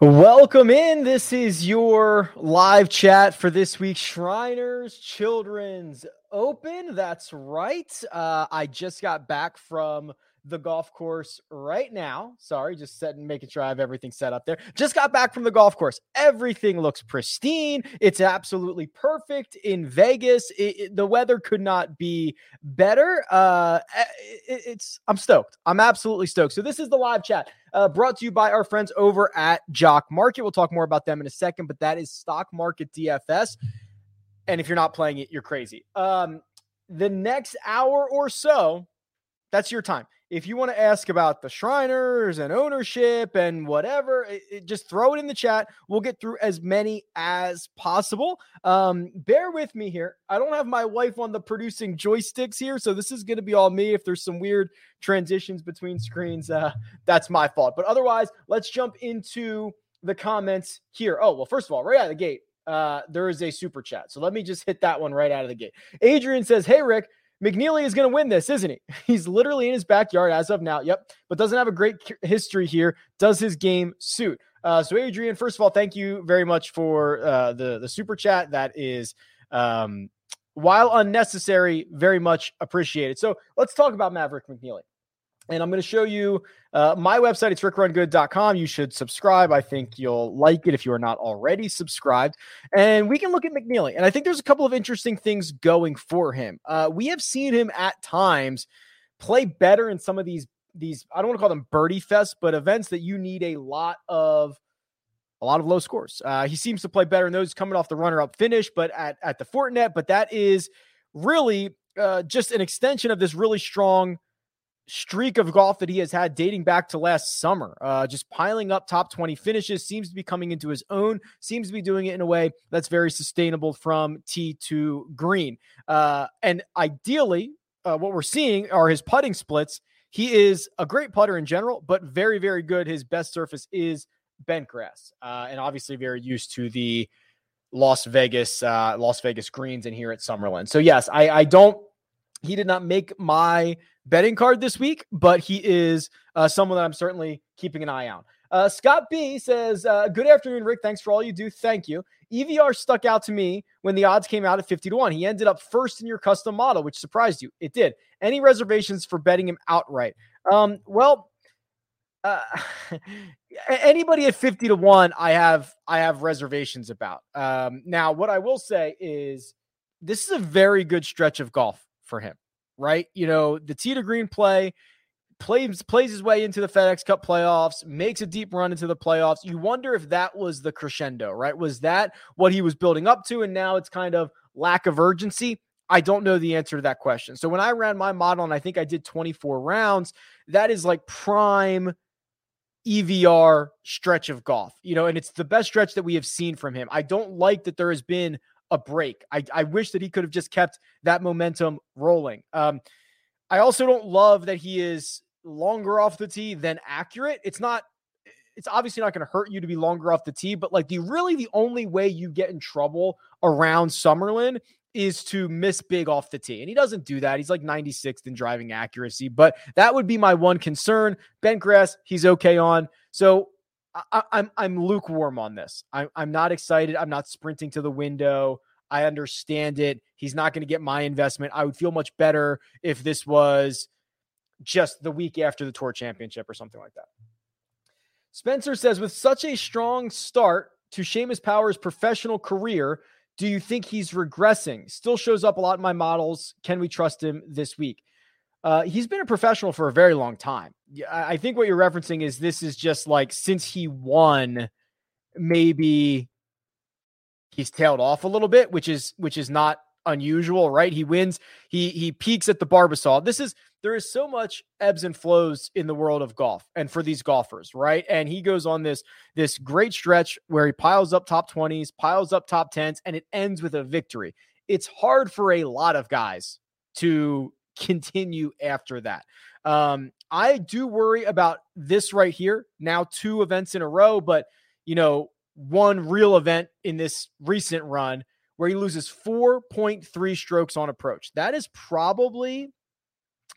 Welcome in. This is your live chat for this week's Shriners Children's Open. That's right. Uh, I just got back from the golf course right now. Sorry, just setting, making sure I have everything set up there. Just got back from the golf course. Everything looks pristine. It's absolutely perfect in Vegas. It, it, the weather could not be better. Uh, eh, it, it's I'm stoked. I'm absolutely stoked. So this is the live chat. Uh, brought to you by our friends over at Jock Market. We'll talk more about them in a second, but that is Stock Market DFS. And if you're not playing it, you're crazy. Um, the next hour or so, that's your time if you want to ask about the Shriners and ownership and whatever, it, it, just throw it in the chat. We'll get through as many as possible. Um, bear with me here. I don't have my wife on the producing joysticks here, so this is going to be all me. If there's some weird transitions between screens, uh, that's my fault. But otherwise, let's jump into the comments here. Oh, well, first of all, right out of the gate, uh, there is a super chat. So let me just hit that one right out of the gate. Adrian says, Hey, Rick, McNealy is going to win this, isn't he? He's literally in his backyard as of now. Yep. But doesn't have a great history here. Does his game suit? Uh, so, Adrian, first of all, thank you very much for uh, the, the super chat. That is, um, while unnecessary, very much appreciated. So, let's talk about Maverick McNealy. And I'm going to show you uh, my website. It's rickrungood.com. You should subscribe. I think you'll like it if you are not already subscribed. And we can look at McNealy. And I think there's a couple of interesting things going for him. Uh, we have seen him at times play better in some of these these I don't want to call them birdie fest, but events that you need a lot of a lot of low scores. Uh, he seems to play better in those coming off the runner up finish, but at at the Fortinet. But that is really uh, just an extension of this really strong streak of golf that he has had dating back to last summer. Uh, just piling up top 20 finishes, seems to be coming into his own, seems to be doing it in a way that's very sustainable from tee to green. Uh, and ideally, uh, what we're seeing are his putting splits. He is a great putter in general, but very, very good. His best surface is bent grass, uh, and obviously very used to the Las Vegas, uh, Las Vegas greens in here at Summerlin. So yes, I, I don't. He did not make my betting card this week, but he is uh, someone that I'm certainly keeping an eye on. Uh, Scott B says, uh, Good afternoon, Rick. Thanks for all you do. Thank you. EVR stuck out to me when the odds came out at 50 to 1. He ended up first in your custom model, which surprised you. It did. Any reservations for betting him outright? Um, well, uh, anybody at 50 to 1, I have I have reservations about. Um, now, what I will say is this is a very good stretch of golf for him right? You know, the tee green play plays plays his way into the FedEx Cup playoffs, makes a deep run into the playoffs. You wonder if that was the crescendo, right? Was that what he was building up to and now it's kind of lack of urgency? I don't know the answer to that question. So when I ran my model and I think I did 24 rounds, that is like prime EVR stretch of golf, you know, and it's the best stretch that we have seen from him. I don't like that there has been a break. I, I wish that he could have just kept that momentum rolling. Um, I also don't love that he is longer off the tee than accurate. It's not, it's obviously not going to hurt you to be longer off the tee, but like the really the only way you get in trouble around Summerlin is to miss big off the tee. And he doesn't do that. He's like 96th in driving accuracy, but that would be my one concern. Bent grass, he's okay on. So I, I'm, I'm lukewarm on this. I'm I'm not excited. I'm not sprinting to the window. I understand it. He's not going to get my investment. I would feel much better if this was just the week after the tour championship or something like that. Spencer says, with such a strong start to Seamus Power's professional career, do you think he's regressing? Still shows up a lot in my models. Can we trust him this week? Uh, he's been a professional for a very long time. I think what you're referencing is this is just like since he won, maybe he's tailed off a little bit, which is which is not unusual, right? He wins, he he peaks at the Barbasol. This is there is so much ebbs and flows in the world of golf and for these golfers, right? And he goes on this this great stretch where he piles up top 20s, piles up top 10s and it ends with a victory. It's hard for a lot of guys to continue after that. Um, I do worry about this right here. Now, two events in a row, but you know, one real event in this recent run where he loses 4.3 strokes on approach. That is probably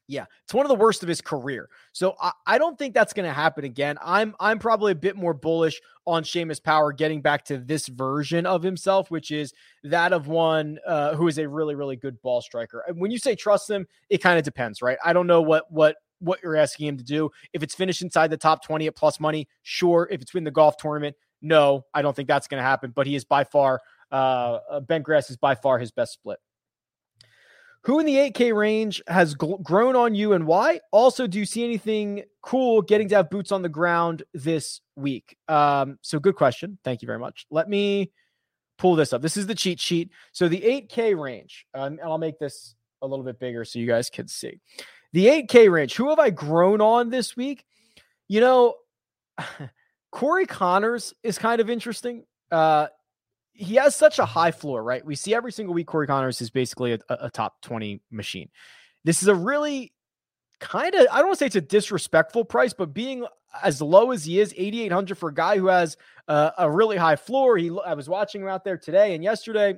yeah, it's one of the worst of his career. So I, I don't think that's going to happen again. I'm I'm probably a bit more bullish on Seamus Power getting back to this version of himself, which is that of one uh, who is a really really good ball striker. When you say trust him, it kind of depends, right? I don't know what what what you're asking him to do. If it's finished inside the top 20 at plus money, sure. If it's win the golf tournament, no, I don't think that's going to happen. But he is by far uh, uh Bent Grass is by far his best split. Who in the 8K range has gl- grown on you and why? Also, do you see anything cool getting to have boots on the ground this week? Um, so, good question. Thank you very much. Let me pull this up. This is the cheat sheet. So, the 8K range, um, and I'll make this a little bit bigger so you guys can see. The 8K range, who have I grown on this week? You know, Corey Conners is kind of interesting. Uh, he has such a high floor, right? We see every single week Corey Conners is basically a, a top 20 machine. This is a really kind of, I don't want to say it's a disrespectful price, but being as low as he is, 8,800 for a guy who has uh, a really high floor. He, I was watching him out there today and yesterday.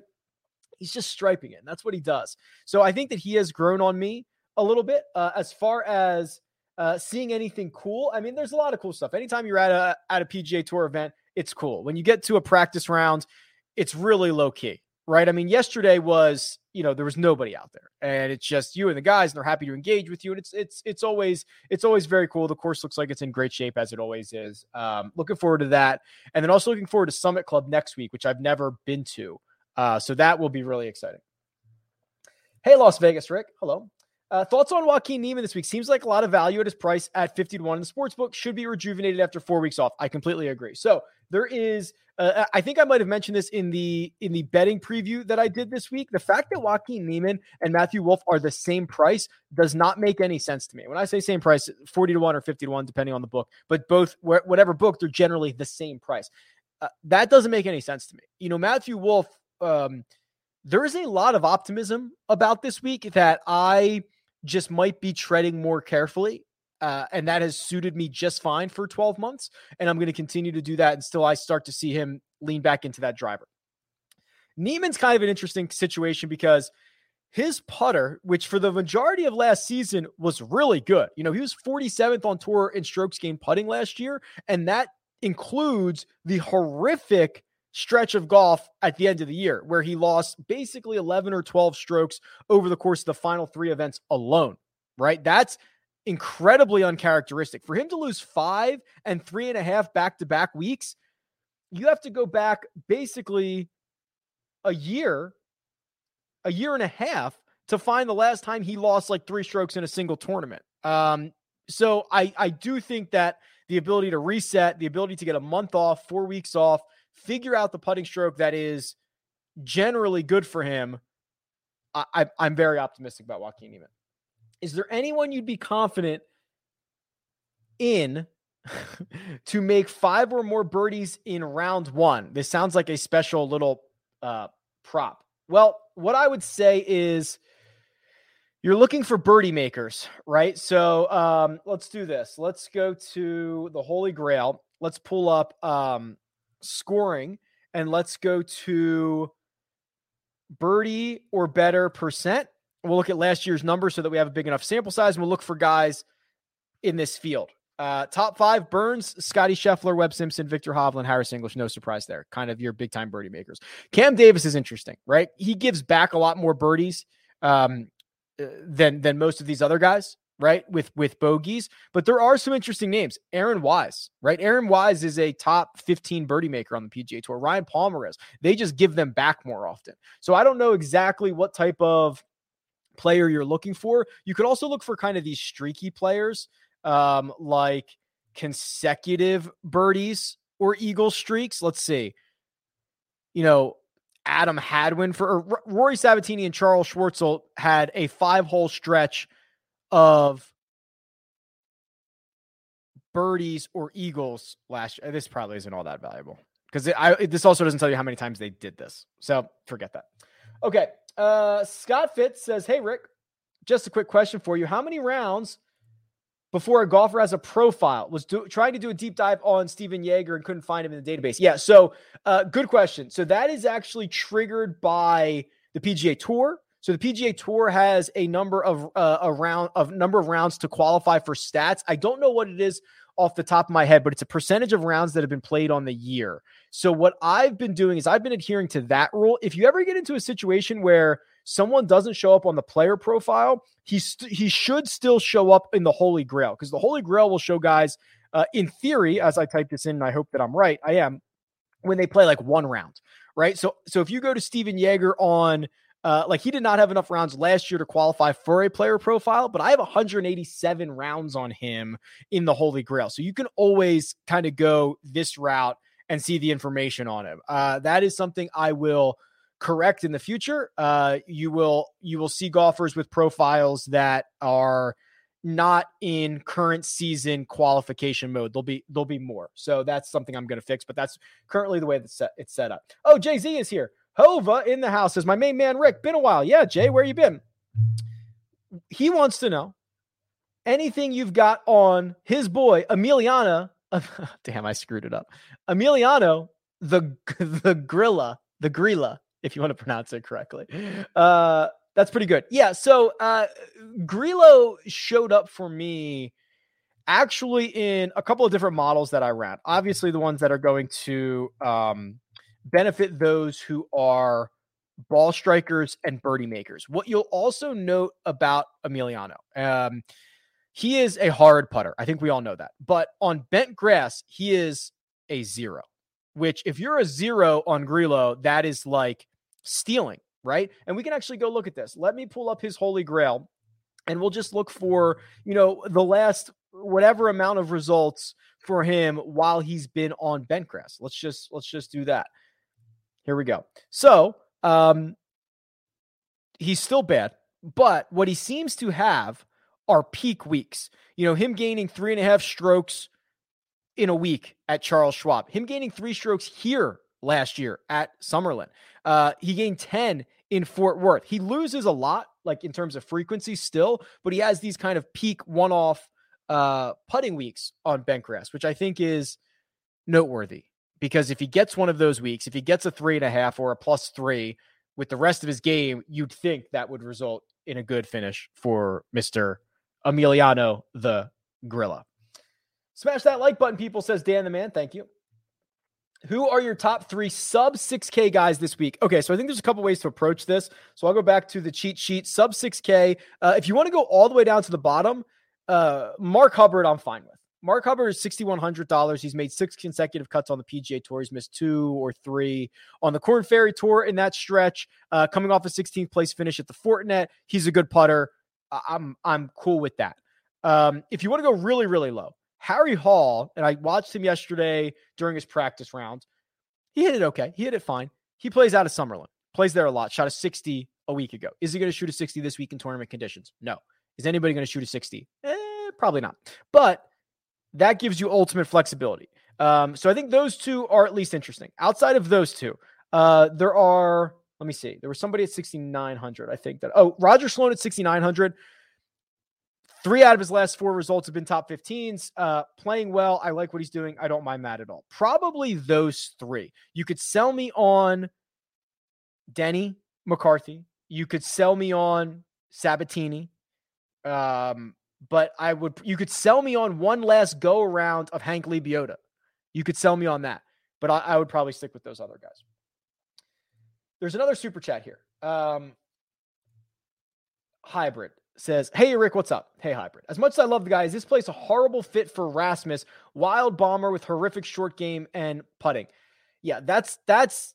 He's just striping it. And that's what he does. So I think that he has grown on me a little bit uh, as far as uh, seeing anything cool. I mean, there's a lot of cool stuff. Anytime you're at a at a PGA Tour event, it's cool. When you get to a practice round, it's really low key, right? I mean, yesterday was, you know, there was nobody out there and it's just you and the guys and they're happy to engage with you. And it's, it's, it's always, it's always very cool. The course looks like it's in great shape as it always is. Um, looking forward to that. And then also looking forward to Summit Club next week, which I've never been to. Uh, so that will be really exciting. Hey, Las Vegas, Rick. Hello. Uh, thoughts on Joaquin Niemann this week? Seems like a lot of value at his price at 50 to 1 in the sports book. Should be rejuvenated after four weeks off. I completely agree. So there is uh, I think I might have mentioned this in the in the betting preview that I did this week. The fact that Joaquin Niemann and Matthew Wolff are the same price does not make any sense to me. When I say same price, 40 to 1 or 50 to 1 depending on the book, but both whatever book they're generally the same price. Uh, that doesn't make any sense to me. You know, Matthew Wolff um, there is a lot of optimism about this week that I just might be treading more carefully. Uh, and that has suited me just fine for 12 months. And I'm going to continue to do that until I start to see him lean back into that driver. Niemann's kind of an interesting situation because his putter, which for the majority of last season was really good, you know, he was 47th on tour in strokes gained putting last year. And that includes the horrific stretch of golf at the end of the year where he lost basically 11 or 12 strokes over the course of the final three events alone, right? That's incredibly uncharacteristic. For him to lose five and three and a half back to back weeks, you have to go back basically a year, a year and a half to find the last time he lost like three strokes in a single tournament. Um, so I I do think that the ability to reset, the ability to get a month off, four weeks off, figure out the putting stroke that is generally good for him. I, I am very optimistic about Joaquin Niemann. Is there anyone you'd be confident in to make five or more birdies in round one? This sounds like a special little uh, prop. Well, what I would say is you're looking for birdie makers, right? So um, let's do this. Let's go to the Holy Grail. Let's pull up um, scoring and let's go to birdie or better percent. We'll look at last year's numbers so that we have a big enough sample size and we'll look for guys in this field. Uh, top five Burns, Scotty Scheffler, Webb Simpson, Viktor Hovland, Harris English. No surprise there. Kind of your big time birdie makers. Cam Davis is interesting, right? He gives back a lot more birdies um, uh, than than most of these other guys right? With with bogeys, but there are some interesting names. Aaron Wise, right? Aaron Wise is a top 15 birdie maker on the PGA Tour. Ryan Palmer is. They just give them back more often. So I don't know exactly what type of player you're looking for. You could also look for kind of these streaky players, um, like consecutive birdies or eagle streaks. Let's see. You know, Adam Hadwin for Rory Sabatini and Charles Schwartzel had a five hole stretch of birdies or eagles last year. This probably isn't all that valuable because this also doesn't tell you how many times they did this. So forget that. Okay. Uh, Scott Fitz says, Hey, Rick, just a quick question for you. How many rounds before a golfer has a profile. Was do, trying to do a deep dive on Stephan Jaeger and couldn't find him in the database. Yeah, so uh, good question. So that is actually triggered by the PGA Tour. So the PGA Tour has a number of uh, a round of number of rounds to qualify for stats. I don't know what it is off the top of my head, but it's a percentage of rounds that have been played on the year. So what I've been doing is I've been adhering to that rule. If you ever get into a situation where someone doesn't show up on the player profile, he st- he should still show up in the Holy Grail because the Holy Grail will show guys, uh, in theory, as I type this in, and I hope that I'm right. I am when they play like one round, right? So so if you go to Stephan Jaeger on uh, like he did not have enough rounds last year to qualify for a player profile, but I have 187 rounds on him in the Holy Grail. So you can always kind of go this route and see the information on him. Uh, that is something I will correct in the future. Uh, you will you will see golfers with profiles that are not in current season qualification mode. There'll be there'll be more. So that's something I'm going to fix. But that's currently the way that it's set up. Oh, Jay Z is here. Hova in the house says, My main man Rick, been a while. Yeah, Jay, where you been? He wants to know anything you've got on his boy, Emiliano. damn, I screwed it up. Emiliano, the the Grilla, the Grilla, if you want to pronounce it correctly. Uh, that's pretty good. Yeah. So uh, Grillo showed up for me actually in a couple of different models that I ran. Obviously, the ones that are going to um, benefit those who are ball strikers and birdie makers. What you'll also note about Emiliano, um, he is a hard putter. I think we all know that. But on bent grass, he is a zero, which if you're a zero on Grillo, that is like stealing, right? And we can actually go look at this. Let me pull up his holy grail and we'll just look for, you know, the last whatever amount of results for him while he's been on bent grass. Let's just let's just do that. Here we go. So, um, he's still bad, but what he seems to have are peak weeks. You know, him gaining three and a half strokes in a week at Charles Schwab, him gaining three strokes here last year at Summerlin. Uh, he gained 10 in Fort Worth. He loses a lot, like in terms of frequency still, but he has these kind of peak one off uh, putting weeks on bent grass, which I think is noteworthy because if he gets one of those weeks, if he gets a three and a half or a plus three with the rest of his game, you'd think that would result in a good finish for Mr. Emiliano the Grilla. Smash that like button, people, says Dan the man. Thank you. Who are your top three sub 6K guys this week? Okay, so I think there's a couple ways to approach this. So I'll go back to the cheat sheet sub 6K. Uh, if you want to go all the way down to the bottom, uh, Mark Hubbard, I'm fine with. Mark Hubbard is $6,100. He's made six consecutive cuts on the PGA Tour. He's missed two or three on the Korn Ferry Tour in that stretch. Uh, coming off a 16th place finish at the Fortinet, he's a good putter. I'm I'm cool with that. Um, if you want to go really really low, Harry Hall, and I watched him yesterday during his practice round. He hit it okay. He hit it fine. He plays out of Summerlin. Plays there a lot. Shot a 60 a week ago. Is he going to shoot a 60 this week in tournament conditions? No. Is anybody going to shoot a 60? Eh, probably not. But that gives you ultimate flexibility. Um, so I think those two are at least interesting. Outside of those two, uh, there are, let me see, there was somebody at 6,900. I think that, oh, Roger Sloan at 6,900. Three out of his last four results have been top 15s. Uh, playing well. I like what he's doing. I don't mind that at all. Probably those three. You could sell me on Denny McCarthy. You could sell me on Sabatini. Um, but I would you could sell me on one last go around of Hank Lebioda. You could sell me on that, but I, I, would probably stick with those other guys. There's another super chat here. Um, Hybrid says, Hey, Rick, what's up? Hey, Hybrid. As much as I love the guys, this place a horrible fit for Rasmus? Wild bomber with horrific short game and putting. Yeah, that's that's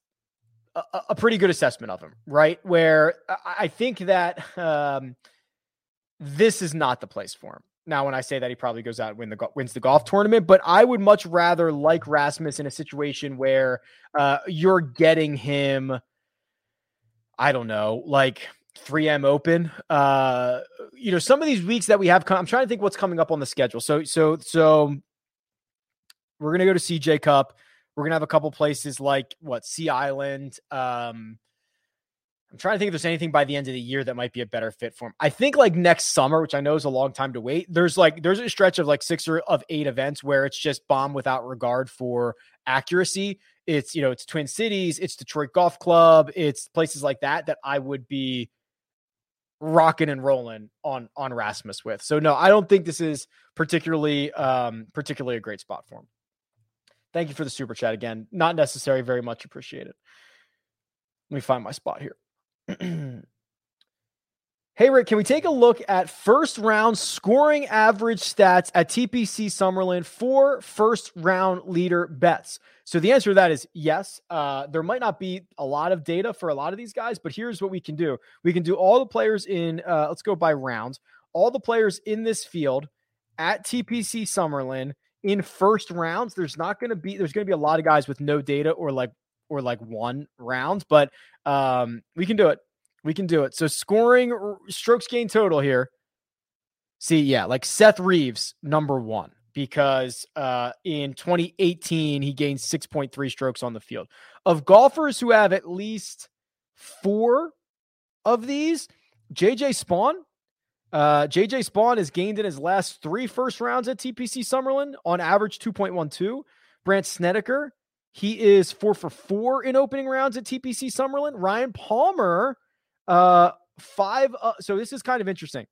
a, a pretty good assessment of him, right? Where I think that um, this is not the place for him. Now, when I say that, he probably goes out and win the wins the golf tournament. But I would much rather like Rasmus in a situation where uh, you're getting him. I don't know, like 3M Open. Uh, you know, some of these weeks that we have. I'm trying to think what's coming up on the schedule. So, so, so we're gonna go to CJ Cup. We're gonna have a couple places like what Sea Island. Um, I'm trying to think if there's anything by the end of the year that might be a better fit for him. I think like next summer, which I know is a long time to wait. There's like there's a stretch of like six or of eight events where it's just bomb without regard for accuracy. It's you know it's Twin Cities, it's Detroit Golf Club, it's places like that that I would be rocking and rolling on on Rasmus with. So no, I don't think this is particularly um particularly a great spot for him. Thank you for the super chat again. Not necessary, very much appreciated. Let me find my spot here. hey, Rick, can we take a look at first round scoring average stats at TPC Summerlin for first round leader bets? So the answer to that is yes. Uh, there might not be a lot of data for a lot of these guys, but here's what we can do we can do all the players in, uh, let's go by rounds, all the players in this field at TPC Summerlin in first rounds. There's not going to be, there's going to be a lot of guys with no data or like or like one round, but um, we can do it. We can do it. So scoring strokes gain total here. See, yeah, like Seth Reeves, number one, because uh, in 2018, he gained 6.3 strokes on the field. Of golfers who have at least four of these, JJ Spaun, Uh, JJ Spaun has gained in his last three first rounds at TPC Summerlin on average 2.12. Brandt Snedeker he is four for four in opening rounds at TPC Summerlin. Ryan Palmer, uh, five. Uh, so this is kind of interesting.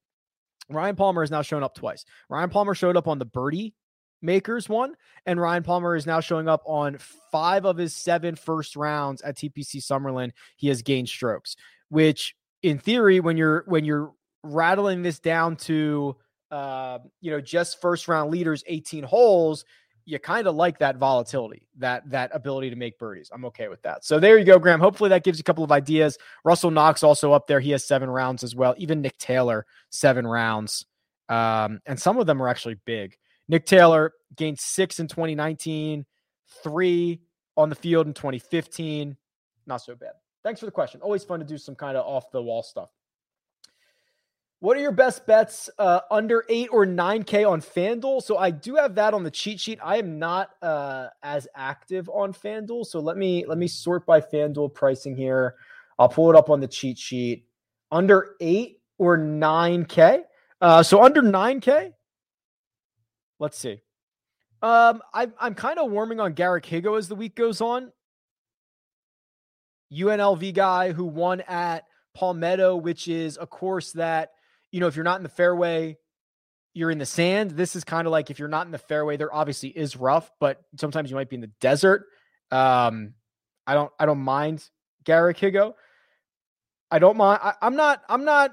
Ryan Palmer has now shown up twice. Ryan Palmer showed up on the birdie makers one, and Ryan Palmer is now showing up on five of his seven first rounds at TPC Summerlin. He has gained strokes, which in theory, when you're when you're rattling this down to uh, you know just first round leaders, 18 holes, you kind of like that volatility, that that ability to make birdies. I'm okay with that. So there you go, Graham. Hopefully that gives you a couple of ideas. Russell Knox also up there. He has seven rounds as well. Even Nick Taylor, seven rounds. Um, and some of them are actually big. Nick Taylor gained six in 2019, three on the field in 2015. Not so bad. Thanks for the question. Always fun to do some kind of off the wall stuff. What are your best bets uh, under eight or nine K on FanDuel? So I do have that on the cheat sheet. I am not uh, as active on FanDuel. So let me let me sort by FanDuel pricing here. I'll pull it up on the cheat sheet. Under eight or nine K. Uh, so under nine K. Let's see. Um, I, I'm kind of warming on Garrick Higgo as the week goes on. UNLV guy who won at Palmetto, which is a course that you know, if you're not in the fairway, you're in the sand. This is kind of like if you're not in the fairway, there obviously is rough, but sometimes you might be in the desert. Um, I don't, I don't mind Garrick Higgo. I don't mind. I, I'm not, I'm not,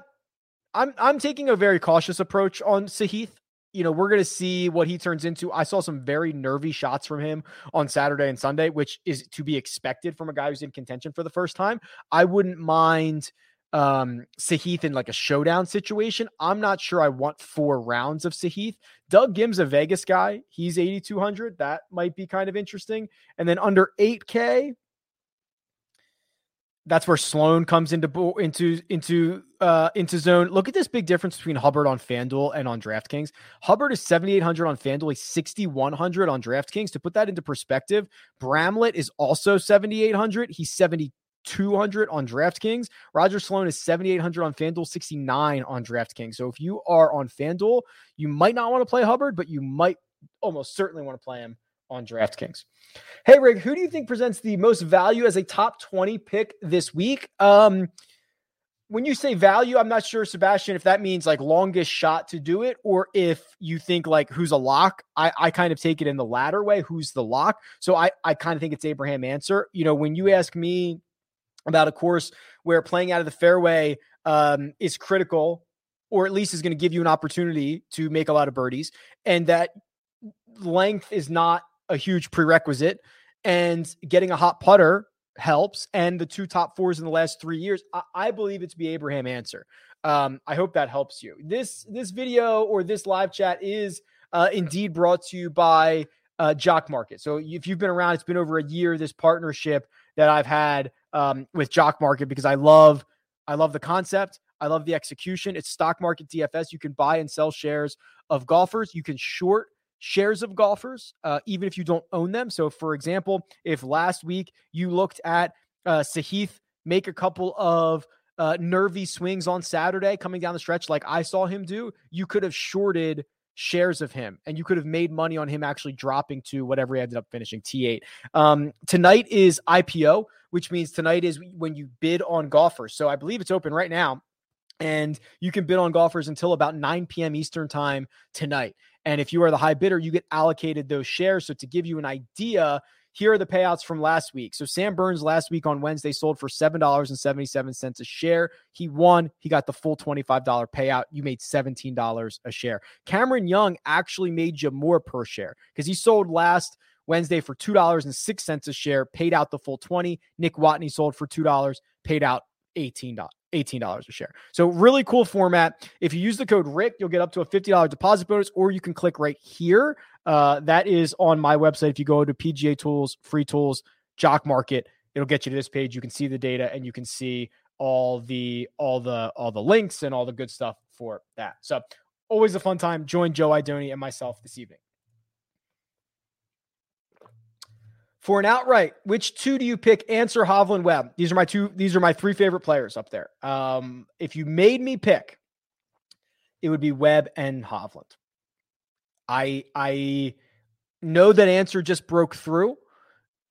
I'm, I'm taking a very cautious approach on Sahith. You know, we're to see what he turns into. I saw some very nervy shots from him on Saturday and Sunday, which is to be expected from a guy who's in contention for the first time. I wouldn't mind um Sahith in like a showdown situation. I'm not sure I want four rounds of Sahith. Doug Ghim's a Vegas guy. He's 8200. That might be kind of interesting. And then under 8k that's where Sloan comes into into into uh into zone. Look at this big difference between Hubbard on FanDuel and on DraftKings. Hubbard is 7800 on FanDuel, he's 6100 on DraftKings. To put that into perspective, Bramlett is also 7800. He's 70 200 on DraftKings. Roger Sloan is 7,800 on FanDuel, 69 on DraftKings. So if you are on FanDuel, you might not want to play Hubbard, but you might almost certainly want to play him on DraftKings. Hey, Rick, who do you think presents the most value as a top 20 pick this week? Um, when you say value, I'm not sure, Sebastian, if that means like longest shot to do it, or if you think like who's a lock. I, I kind of take it in the latter way, who's the lock. So I, I kind of think it's Abraham Ancer. You know, when you ask me about a course where playing out of the fairway um, is critical, or at least is going to give you an opportunity to make a lot of birdies, and that length is not a huge prerequisite. And getting a hot putter helps. And the two top fours in the last three years, I, I believe it to be Abraham Ancer. Um, I hope that helps you. This this video or this live chat is uh, indeed brought to you by uh, Jock Market. So if you've been around, it's been over a year. This partnership that I've had um, with Jock Market because I love I love the concept. I love the execution. It's stock market DFS. You can buy and sell shares of golfers. You can short shares of golfers, uh, even if you don't own them. So, for example, if last week you looked at uh, Sahith make a couple of uh, nervy swings on Saturday coming down the stretch, like I saw him do, you could have shorted shares of him and you could have made money on him actually dropping to whatever he ended up finishing T8. Um, tonight is IPO, which means tonight is when you bid on golfers. So I believe it's open right now and you can bid on golfers until about 9 p.m. Eastern time tonight. And if you are the high bidder, you get allocated those shares. So to give you an idea, here are the payouts from last week. So Sam Burns last week on Wednesday sold for $7.77 a share. He won. He got the full $25 payout. You made $17 a share. Cameron Young actually made you more per share because he sold last Wednesday for $2.06 a share, paid out the full 20. Nick Watney sold for $2, paid out $18. $18 a share. So really cool format. If you use the code Rick, you'll get up to a $50 deposit bonus, or you can click right here. Uh, that is on my website. If you go to PGA Tools, Free Tools, Jock Market, it'll get you to this page. You can see the data and you can see all the all the all the links and all the good stuff for that. So always a fun time. Join Joe Idoni and myself this evening. For an outright, which two do you pick? Ancer Hovland Webb. These are my two. These are my three favorite players up there. Um, if you made me pick, it would be Webb and Hovland. I I know that Ancer just broke through,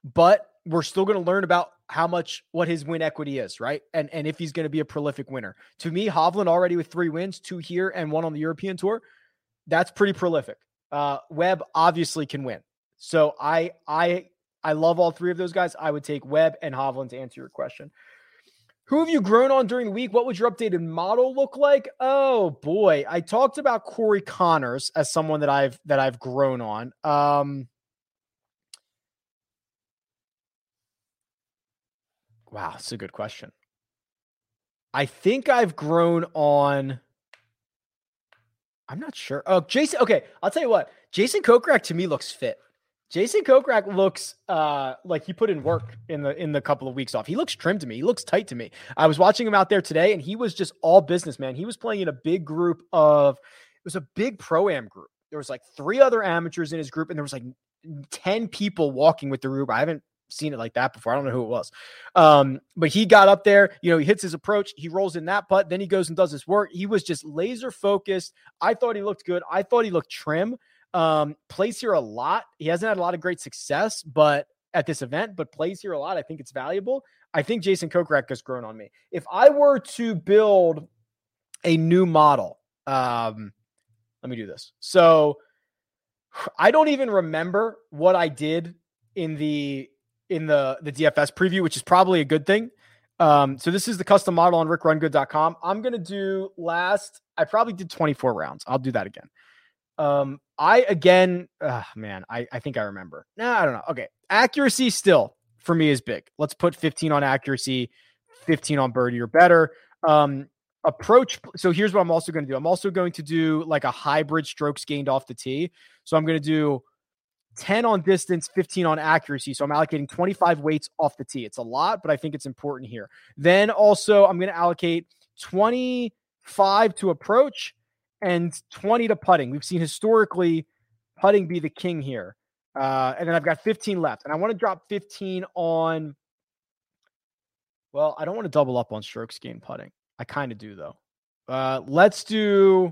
but we're still going to learn about how much what his win equity is, right? And and if he's going to be a prolific winner. To me, Hovland already with three wins, two here and one on the European tour, that's pretty prolific. Uh, Webb obviously can win. So I I I love all three of those guys. I would take Webb and Hovland to answer your question. Who have you grown on during the week? What would your updated model look like? Oh boy, I talked about Corey Conners as someone that I've that I've grown on. Um, wow, that's a good question. I think I've grown on. I'm not sure. Oh, Jason. Okay, I'll tell you what. Jason Kokrak to me looks fit. Jason Kokrak looks uh, like he put in work in the in the couple of weeks off. He looks trim to me. He looks tight to me. I was watching him out there today, and he was just all business, man. He was playing in a big group of it was a big pro am group. There was like three other amateurs in his group, and there was like ten people walking with the group. I haven't seen it like that before. I don't know who it was. Um, but he got up there, you know, he hits his approach, he rolls in that putt, then he goes and does his work. He was just laser focused. I thought he looked good. I thought he looked trim. Um, plays here a lot. He hasn't had a lot of great success, but at this event, but plays here a lot. I think it's valuable. I think Jason Kokrak has grown on me. If I were to build a new model, um, let me do this. So I don't even remember what I did in the in the the DFS preview, which is probably a good thing. Um, so this is the custom model on rickrungood.com. I'm gonna do last. I probably did 24 rounds. I'll do that again. Um, I again, uh, man, I, I think I remember. No, nah, I don't know. Okay. Accuracy still for me is big. Let's put 15 on accuracy, 15 on birdie or better. Um, approach. So here's what I'm also going to do. I'm also going to do like a hybrid strokes gained off the tee. So I'm going to do 10 on distance, 15 on accuracy. So I'm allocating 25 weights off the tee. It's a lot, but I think it's important here. Then also I'm going to allocate 25 to approach and 20 to putting. We've seen historically putting be the king here. Uh, and then I've got 15 left. And I want to drop 15 on. Well, I don't want to double up on strokes gained putting. I kind of do, though. Uh, let's do.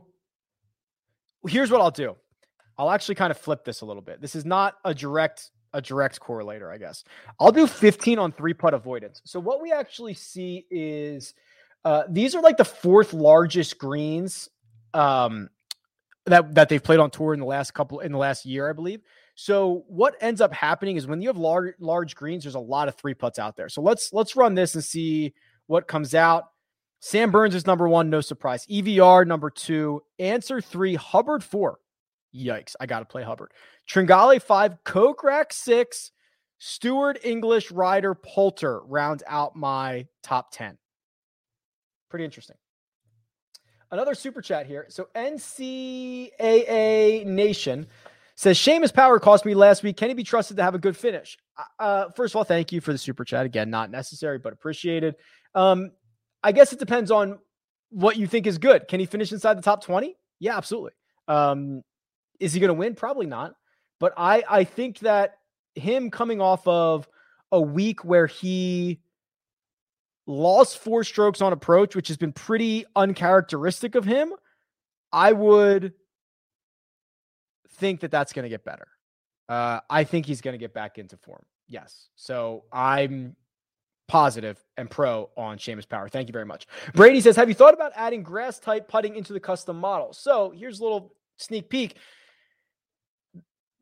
Here's what I'll do. I'll actually kind of flip this a little bit. This is not a direct a direct correlator, I guess. I'll do 15 on three putt avoidance. So what we actually see is uh, these are like the fourth largest greens um, that that they've played on tour in the last couple in the last year, I believe. So what ends up happening is when you have large large greens, there's a lot of three putts out there. So let's let's run this and see what comes out. Sam Burns is number one, no surprise. EVR number two, Ancer three, Hubbard four. Yikes, I gotta play Hubbard. Tringale five, Kokrak six, Stewart, English, Ryder, Poulter rounds out my top 10. Pretty interesting another super chat here. So NCAA Nation says Seamus Power cost me last week. Can he be trusted to have a good finish? Uh, uh, first of all, thank you for the super chat. Again, not necessary, but appreciated. Um, I guess it depends on what you think is good. Can he finish inside the top 20? Yeah, absolutely. Um, is he going to win? Probably not. But I, I think that him coming off of a week where he lost four strokes on approach, which has been pretty uncharacteristic of him, I would think that that's going to get better. Uh, I think he's going to get back into form. Yes. So I'm positive and pro on Seamus Power. Thank you very much. Brady says, Have you thought about adding grass type putting into the custom model? So here's a little sneak peek.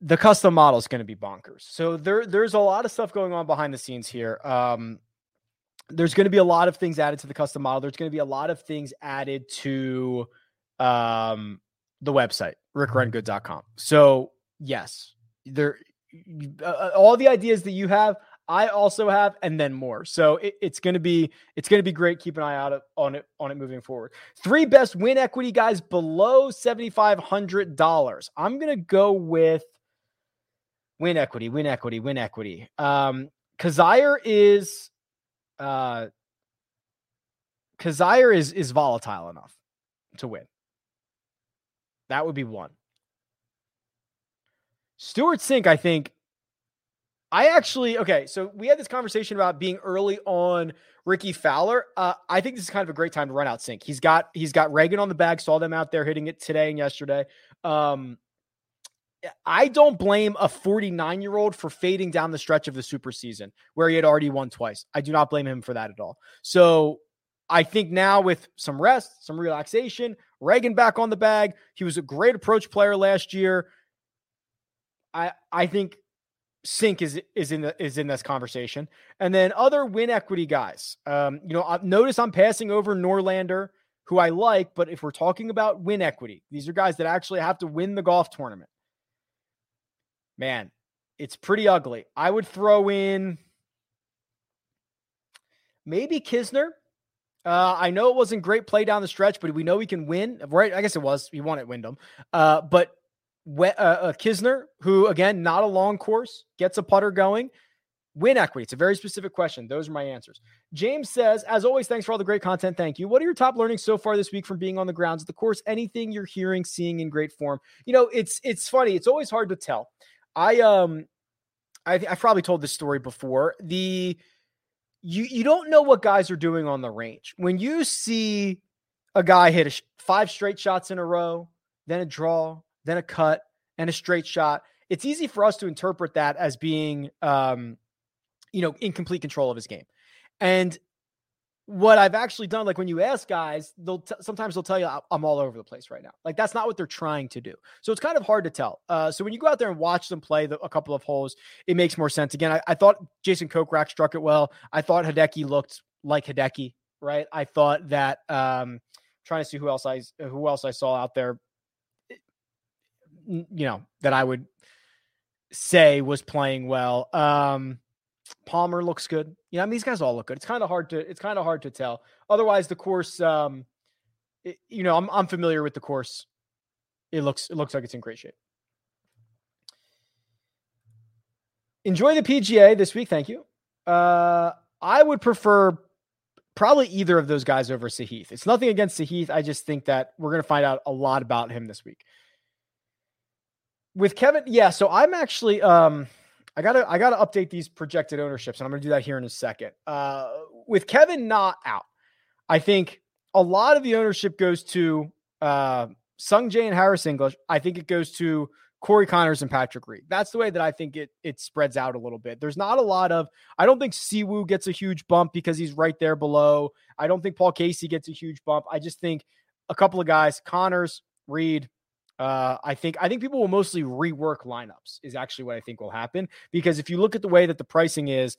The custom model is going to be bonkers. So there, there's a lot of stuff going on behind the scenes here. Um, there's going to be a lot of things added to the custom model. There's going to be a lot of things added to um, the website, rickrungood.com. So, yes, there uh, uh, all the ideas that you have, I also have, and then more. So it, it's going to be it's going to be great. Keep an eye out on it on it moving forward. Three best win equity guys below seventy five hundred dollars. I'm going to go with win equity, win equity, win equity. Um, Kizzire is uh, Kizzire is is volatile enough to win. That would be one. Stewart Cink, I think. I actually okay. So we had this conversation about being early on Rickie Fowler. Uh, I think this is kind of a great time to run out Cink. He's got he's got Reagan on the bag. Saw them out there hitting it today and yesterday. Um, I don't blame a 49 year old for fading down the stretch of the super season where he had already won twice. I do not blame him for that at all. So I think now with some rest, some relaxation, Reagan back on the bag, he was a great approach player last year. I I think Cink is is in the is in this conversation, and then other win equity guys. Um, you know, notice I'm passing over Norlander, who I like, but if we're talking about win equity, these are guys that actually have to win the golf tournament man, it's pretty ugly. I would throw in maybe Kisner. Uh, I know it wasn't great play down the stretch, but we know he can win. Right? I guess it was. He won at Wyndham. Uh, but uh, uh, Kisner, who again, not a long course, gets a putter going. Win equity. It's a very specific question. Those are my answers. James says, as always, thanks for all the great content. Thank you. What are your top learnings so far this week from being on the grounds of the course? Anything you're hearing, seeing in great form? You know, it's it's funny. It's always hard to tell. I um I I've probably told this story before. The you you don't know what guys are doing on the range. When you see a guy hit a sh- five straight shots in a row, then a draw, then a cut, and a straight shot, it's easy for us to interpret that as being um you know in complete control of his game. And what I've actually done, like when you ask guys, they'll t- sometimes they'll tell you I'm all over the place right now. Like that's not what they're trying to do. So it's kind of hard to tell. Uh, so when you go out there and watch them play the, a couple of holes, it makes more sense. Again, I, I thought Jason Kokrak struck it well. I thought Hideki looked like Hideki, right? I thought that um, trying to see who else I who else I saw out there, you know, that I would say was playing well. Um, Palmer looks good. You know, I mean, these guys all look good. It's kind of hard to it's kind of hard to tell. Otherwise, the course, um, it, you know, I'm I'm familiar with the course. It looks it looks like it's in great shape. Enjoy the PGA this week. Thank you. Uh, I would prefer probably either of those guys over Sahith. It's nothing against Sahith. I just think that we're going to find out a lot about him this week. With Kevin, yeah. So I'm actually um I gotta I gotta update these projected ownerships, and I'm gonna do that here in a second. Uh, with Kevin not out, I think a lot of the ownership goes to uh, Sung Sungjae and Harris English. I think it goes to Corey Conners and Patrick Reed. That's the way that I think it it spreads out a little bit. There's not a lot of. I don't think Siwoo gets a huge bump because he's right there below. I don't think Paul Casey gets a huge bump. I just think a couple of guys, Conners, Reed, uh, I think I think people will mostly rework lineups is actually what I think will happen because if you look at the way that the pricing is,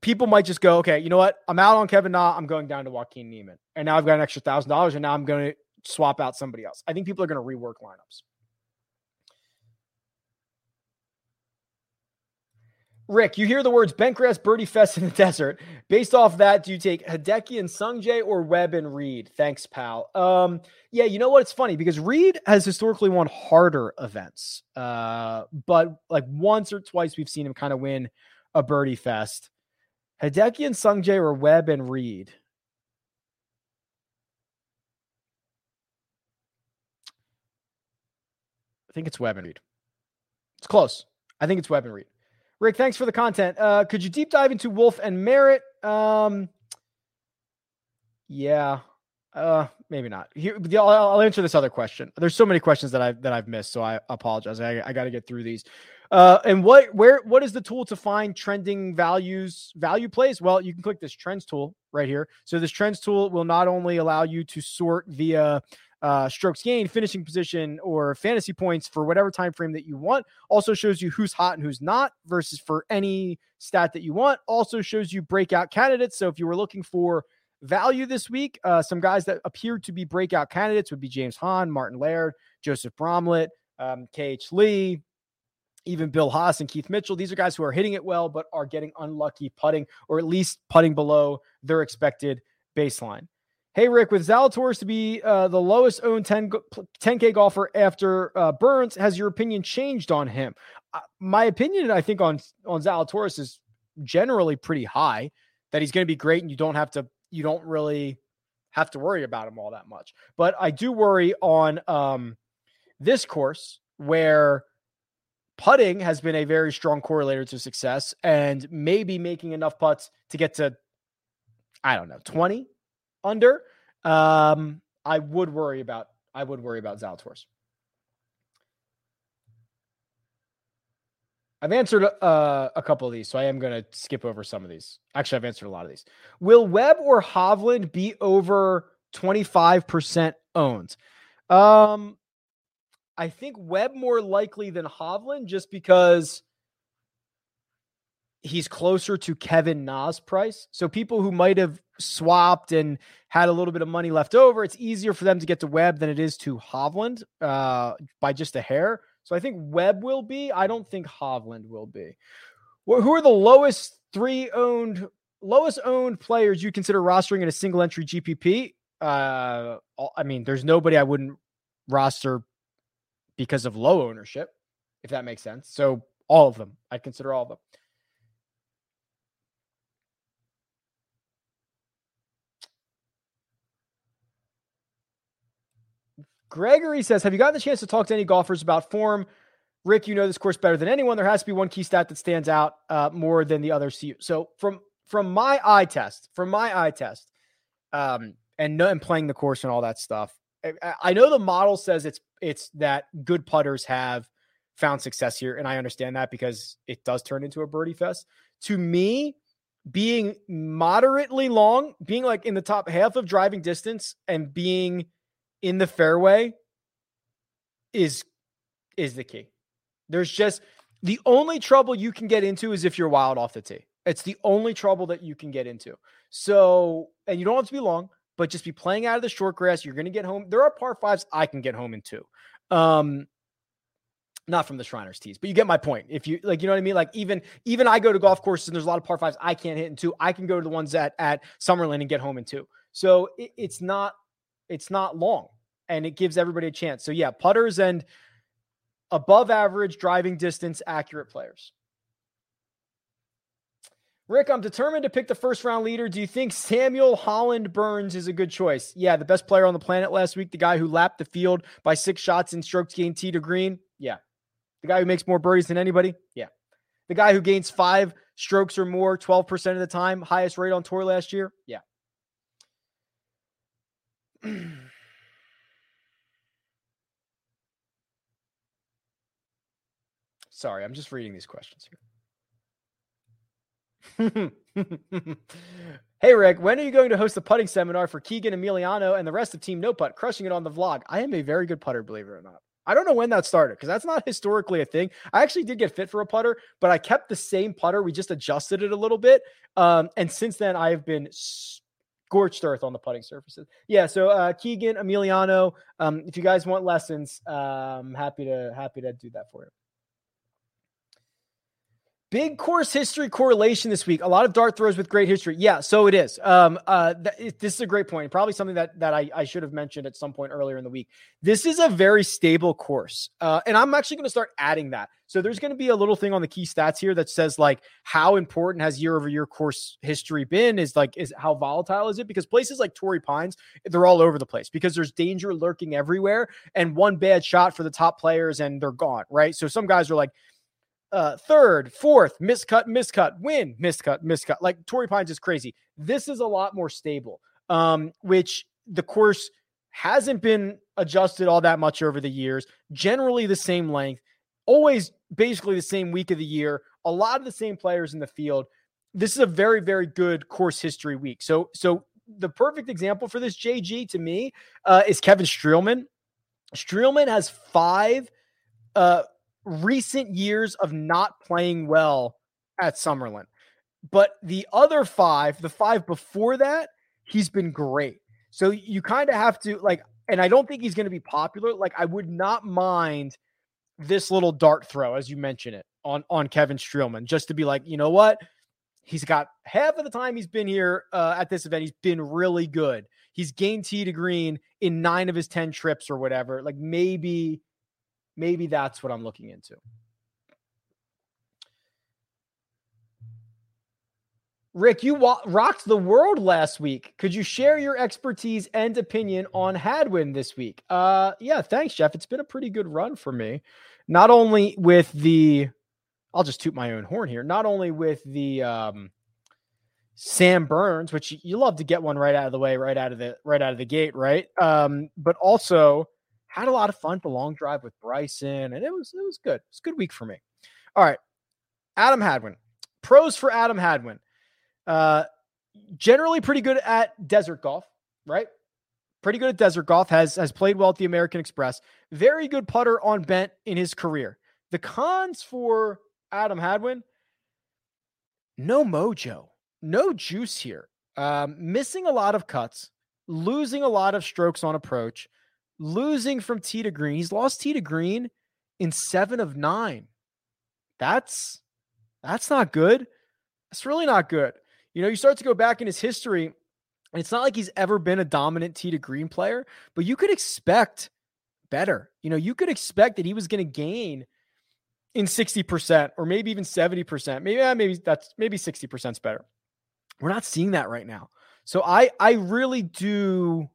people might just go, okay, you know what? I'm out on Kevin Na. I'm going down to Joaquin Niemann, and now I've got an extra thousand dollars, and now I'm going to swap out somebody else. I think people are going to rework lineups. Rick, you hear the words Bentgrass Birdie Fest in the desert. Based off that, do you take Hideki and Sungjae or Webb and Reed? Thanks, pal. Um, yeah, you know what? It's funny because Reed has historically won harder events. Uh, but like once or twice we've seen him kind of win a Birdie Fest. Hideki and Sungjae or Webb and Reed? I think it's Webb and Reed. It's close. I think it's Webb and Reed. Rick, thanks for the content. Uh, could you deep dive into Wolff and Merritt? Um, Yeah. Uh, maybe not. Here, I'll, I'll, answer this other question. There's so many questions that I've that I've missed, so I apologize. I, I got to get through these. Uh, and what where what is the tool to find trending values value plays? Well, you can click this trends tool right here. So this trends tool will not only allow you to sort via uh, strokes gained, finishing position, or fantasy points for whatever time frame that you want. Also shows you who's hot and who's not versus for any stat that you want. Also shows you breakout candidates. So if you were looking for value this week, uh, some guys that appear to be breakout candidates would be James Hahn, Martin Laird, Joseph Bramlett, um, KH Lee, even Bill Haas and Keith Mitchell. These are guys who are hitting it well, but are getting unlucky putting, or at least putting below their expected baseline. Hey, Rick, with Zalatoris to be uh, the lowest owned 10, 10K golfer after uh, Burns, has your opinion changed on him? Uh, my opinion, I think, on, on Zalatoris is generally pretty high, that he's going to be great and you don't have to, you don't really have to worry about him all that much. But I do worry on um, this course where putting has been a very strong correlator to success and maybe making enough putts to get to, I don't know, 20 under, um, I would worry about I would worry about Zalatoris. I've answered uh, a couple of these, so I am going to skip over some of these. Actually, I've answered a lot of these. Will Webb or Hovland be over 25% owned? Um, I think Webb more likely than Hovland just because he's closer to Kevin Na's price. So people who might have swapped and had a little bit of money left over, it's easier for them to get to Webb than it is to Hovland uh, by just a hair. So I think Webb will be. I don't think Hovland will be. Well, who are the lowest three owned, lowest owned players you consider rostering in a single entry GPP? Uh, I mean, there's nobody I wouldn't roster because of low ownership, if that makes sense. So all of them, I consider all of them. Gregory says, Have you gotten the chance to talk to any golfers about form? Rick, you know this course better than anyone. There has to be one key stat that stands out uh, more than the others to you. So from from my eye test, from my eye test, um, and and playing the course and all that stuff, I, I know the model says it's it's that good putters have found success here, and I understand that because it does turn into a birdie fest. To me, being moderately long, being like in the top half of driving distance, and being in the fairway is is the key. There's just the only trouble you can get into is if you're wild off the tee. It's the only trouble that you can get into. So, and you don't have to be long, but just be playing out of the short grass. You're going to get home. There are par fives I can get home in two. Um, not from the Shriners tees, but you get my point. If you like, you know what I mean? Like even even I go to golf courses and there's a lot of par fives I can't hit in two. I can go to the ones at at Summerlin and get home in two. So it, it's not it's not long and it gives everybody a chance. So yeah, putters and above average driving distance accurate players. Rick, I'm determined to pick the first round leader. Do you think Samuel Holland Burns is a good choice? Yeah, the best player on the planet last week, the guy who lapped the field by six shots in strokes gained tee to green. Yeah. The guy who makes more birdies than anybody. Yeah. The guy who gains five strokes or more 12% of the time, highest rate on tour last year. Yeah. Sorry, I'm just reading these questions here. hey, Rick, when are you going to host the putting seminar for Keegan Emiliano and the rest of Team No Putt, crushing it on the vlog? I am a very good putter, believe it or not. I don't know when that started because that's not historically a thing. I actually did get fit for a putter, but I kept the same putter. We just adjusted it a little bit. Um, and since then, I have been scorched earth on the putting surfaces. Yeah. So uh, Keegan Emiliano, um, if you guys want lessons, um, happy to happy to do that for you. Big course history correlation this week. A lot of dart throws with great history. Yeah, so it is. Um, uh, th- this is a great point. Probably something that that I, I should have mentioned at some point earlier in the week. This is a very stable course, uh, and I'm actually going to start adding that. So there's going to be a little thing on the key stats here that says like how important has year over year course history been? Is like is how volatile is it? Because places like Torrey Pines, they're all over the place because there's danger lurking everywhere, and one bad shot for the top players and they're gone. Right. So some guys are like uh, third, fourth, miscut, miscut, win, miscut, miscut. Like Torrey Pines is crazy. This is a lot more stable. um, which the course hasn't been adjusted all that much over the years. Generally, the same length, always basically the same week of the year. A lot of the same players in the field. This is a very, very good course history week. So, so the perfect example for this JG to me uh, is Kevin Streelman. Streelman has five uh, recent years of not playing well at Summerlin. But the other five, the five before that, he's been great. So you kind of have to like, and I don't think he's going to be popular. Like, I would not mind this little dart throw, as you mentioned it, on on Kevin Streelman, just to be like, you know what? He's got half of the time he's been here uh, at this event, he's been really good. He's gained tee to green in nine of his 10 trips or whatever. Like maybe, maybe that's what I'm looking into. Rick, you wa- rocked the world last week. Could you share your expertise and opinion on Hadwin this week? Uh, yeah, thanks, Jeff. It's been a pretty good run for me. Not only with the, I'll just toot my own horn here. Not only with the um, Sam Burns, which you love to get one right out of the way, right out of the right out of the gate, right? Um, but also had a lot of fun. The long drive with Bryson, and it was it was good. It's a good week for me. All right, Adam Hadwin. Pros for Adam Hadwin. Uh, generally pretty good at desert golf, right? Pretty good at desert golf. Has has played well at the American Express. Very good putter on bent in his career. The cons for Adam Hadwin: no mojo, no juice here. Um, missing a lot of cuts, losing a lot of strokes on approach, losing from tee to green. He's lost tee to green in seven of nine. That's that's not good. That's really not good. You know, you start to go back in his history, and it's not like he's ever been a dominant tee to green player, but you could expect better. You know, you could expect that he was going to gain in 60% or maybe even 70%. Maybe yeah, maybe that's maybe 60% is better. We're not seeing that right now. So I I really do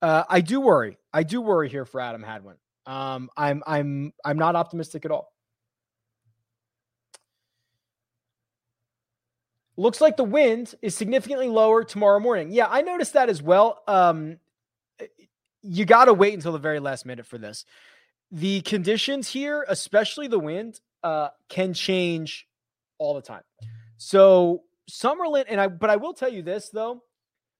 uh I do worry. I do worry here for Adam Hadwin. Um I'm I'm I'm not optimistic at all. Looks like the wind is significantly lower tomorrow morning. Yeah, I noticed that as well. Um, eh, you got to wait until the very last minute for this. The conditions here, especially the wind, uh, can change all the time. So Summerlin, and I, but I will tell you this though,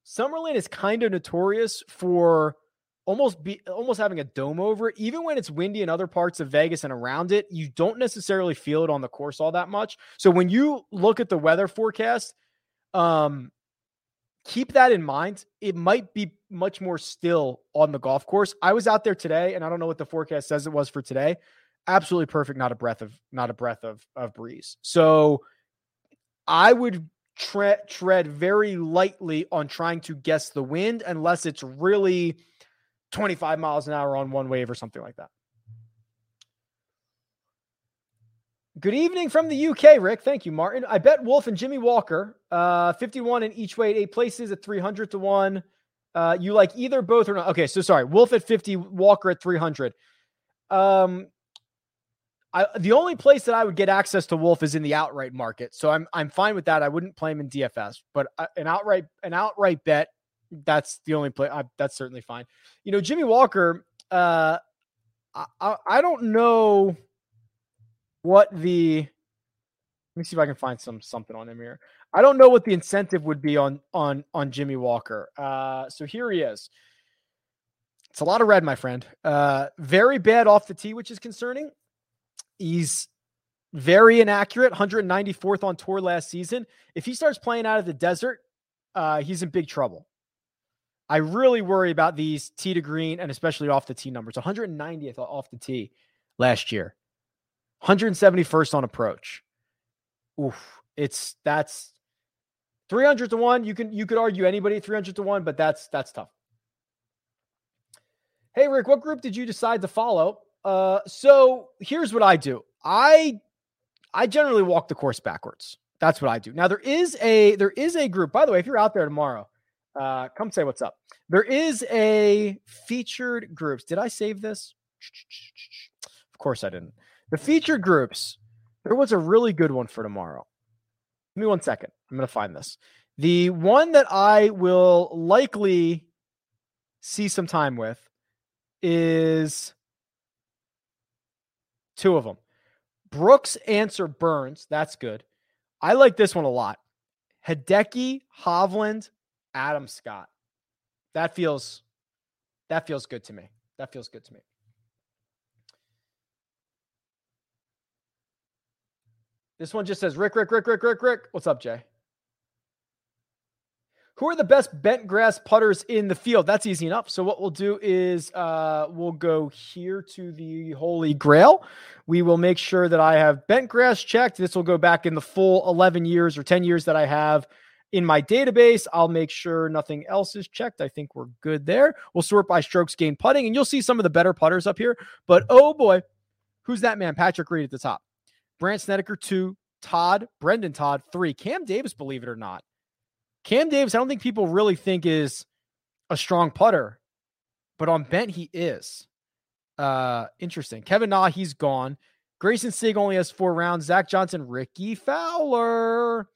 Summerlin is kind of notorious for almost be almost having a dome over it. Even when it's windy in other parts of Vegas and around it, you don't necessarily feel it on the course all that much. So when you look at the weather forecast, um, keep that in mind. It might be much more still on the golf course. I was out there today, and I don't know what the forecast says it was for today. Absolutely perfect, not a breath of not a breath of of breeze. So I would tre- tread very lightly on trying to guess the wind unless it's really 25 miles an hour on one wave or something like that. Good evening from the UK, Rick. Thank you, Martin. I bet Wolff and Jimmy Walker, uh, 51 in each way, eight places at 300 to one. Uh, you like either, both, or not? Okay, so sorry. Wolff at 50, Walker at 300. Um, I, the only place that I would get access to Wolff is in the outright market, so I'm I'm fine with that. I wouldn't play him in DFS, but uh, an outright an outright bet that's the only play. I, that's certainly fine. You know, Jimmy Walker. Uh, I, I don't know what the. Let me see if I can find some something on him here. I don't know what the incentive would be on on on Jimmy Walker. Uh, so here he is. It's a lot of red, my friend. Uh, very bad off the tee, which is concerning. He's very inaccurate, 194th on tour last season. If he starts playing out of the desert, uh, he's in big trouble. I really worry about these tee to green and especially off the tee numbers. 190th off the tee last year, 171st on approach. Oof, it's that's 300 to one. You can you could argue anybody 300 to one, but that's that's tough. Hey Rick, what group did you decide to follow? Uh, so here's what I do. I I generally walk the course backwards. That's what I do. Now there is a there is a group. By the way, if you're out there tomorrow, uh, come say what's up. There is a featured groups. Did I save this? Of course I didn't. The featured groups. There was a really good one for tomorrow. Give me one second. I'm going to find this. The one that I will likely see some time with is two of them. Brooks Ancer Burns. That's good. I like this one a lot. Hideki, Hovland, Adam Scott. That feels that feels good to me. That feels good to me. This one just says Rick, Rick, Rick, Rick, Rick, Rick. What's up, Jay? Who are the best bent grass putters in the field? That's easy enough. So what we'll do is uh, we'll go here to the Holy Grail. We will make sure that I have bent grass checked. This will go back in the full 11 years or 10 years that I have in my database. I'll make sure nothing else is checked. I think we're good there. We'll sort by strokes gained putting, and you'll see some of the better putters up here. But oh boy, who's that man? Patrick Reed at the top. Brandt Snedeker, two. Todd, Brendan Todd, three. Cam Davis, believe it or not, Cam Davis, I don't think people really think is a strong putter, but on bent he is. Uh, interesting. Kevin Na, he's gone. Greyson Sigg only has four rounds. Zach Johnson, Rickie Fowler.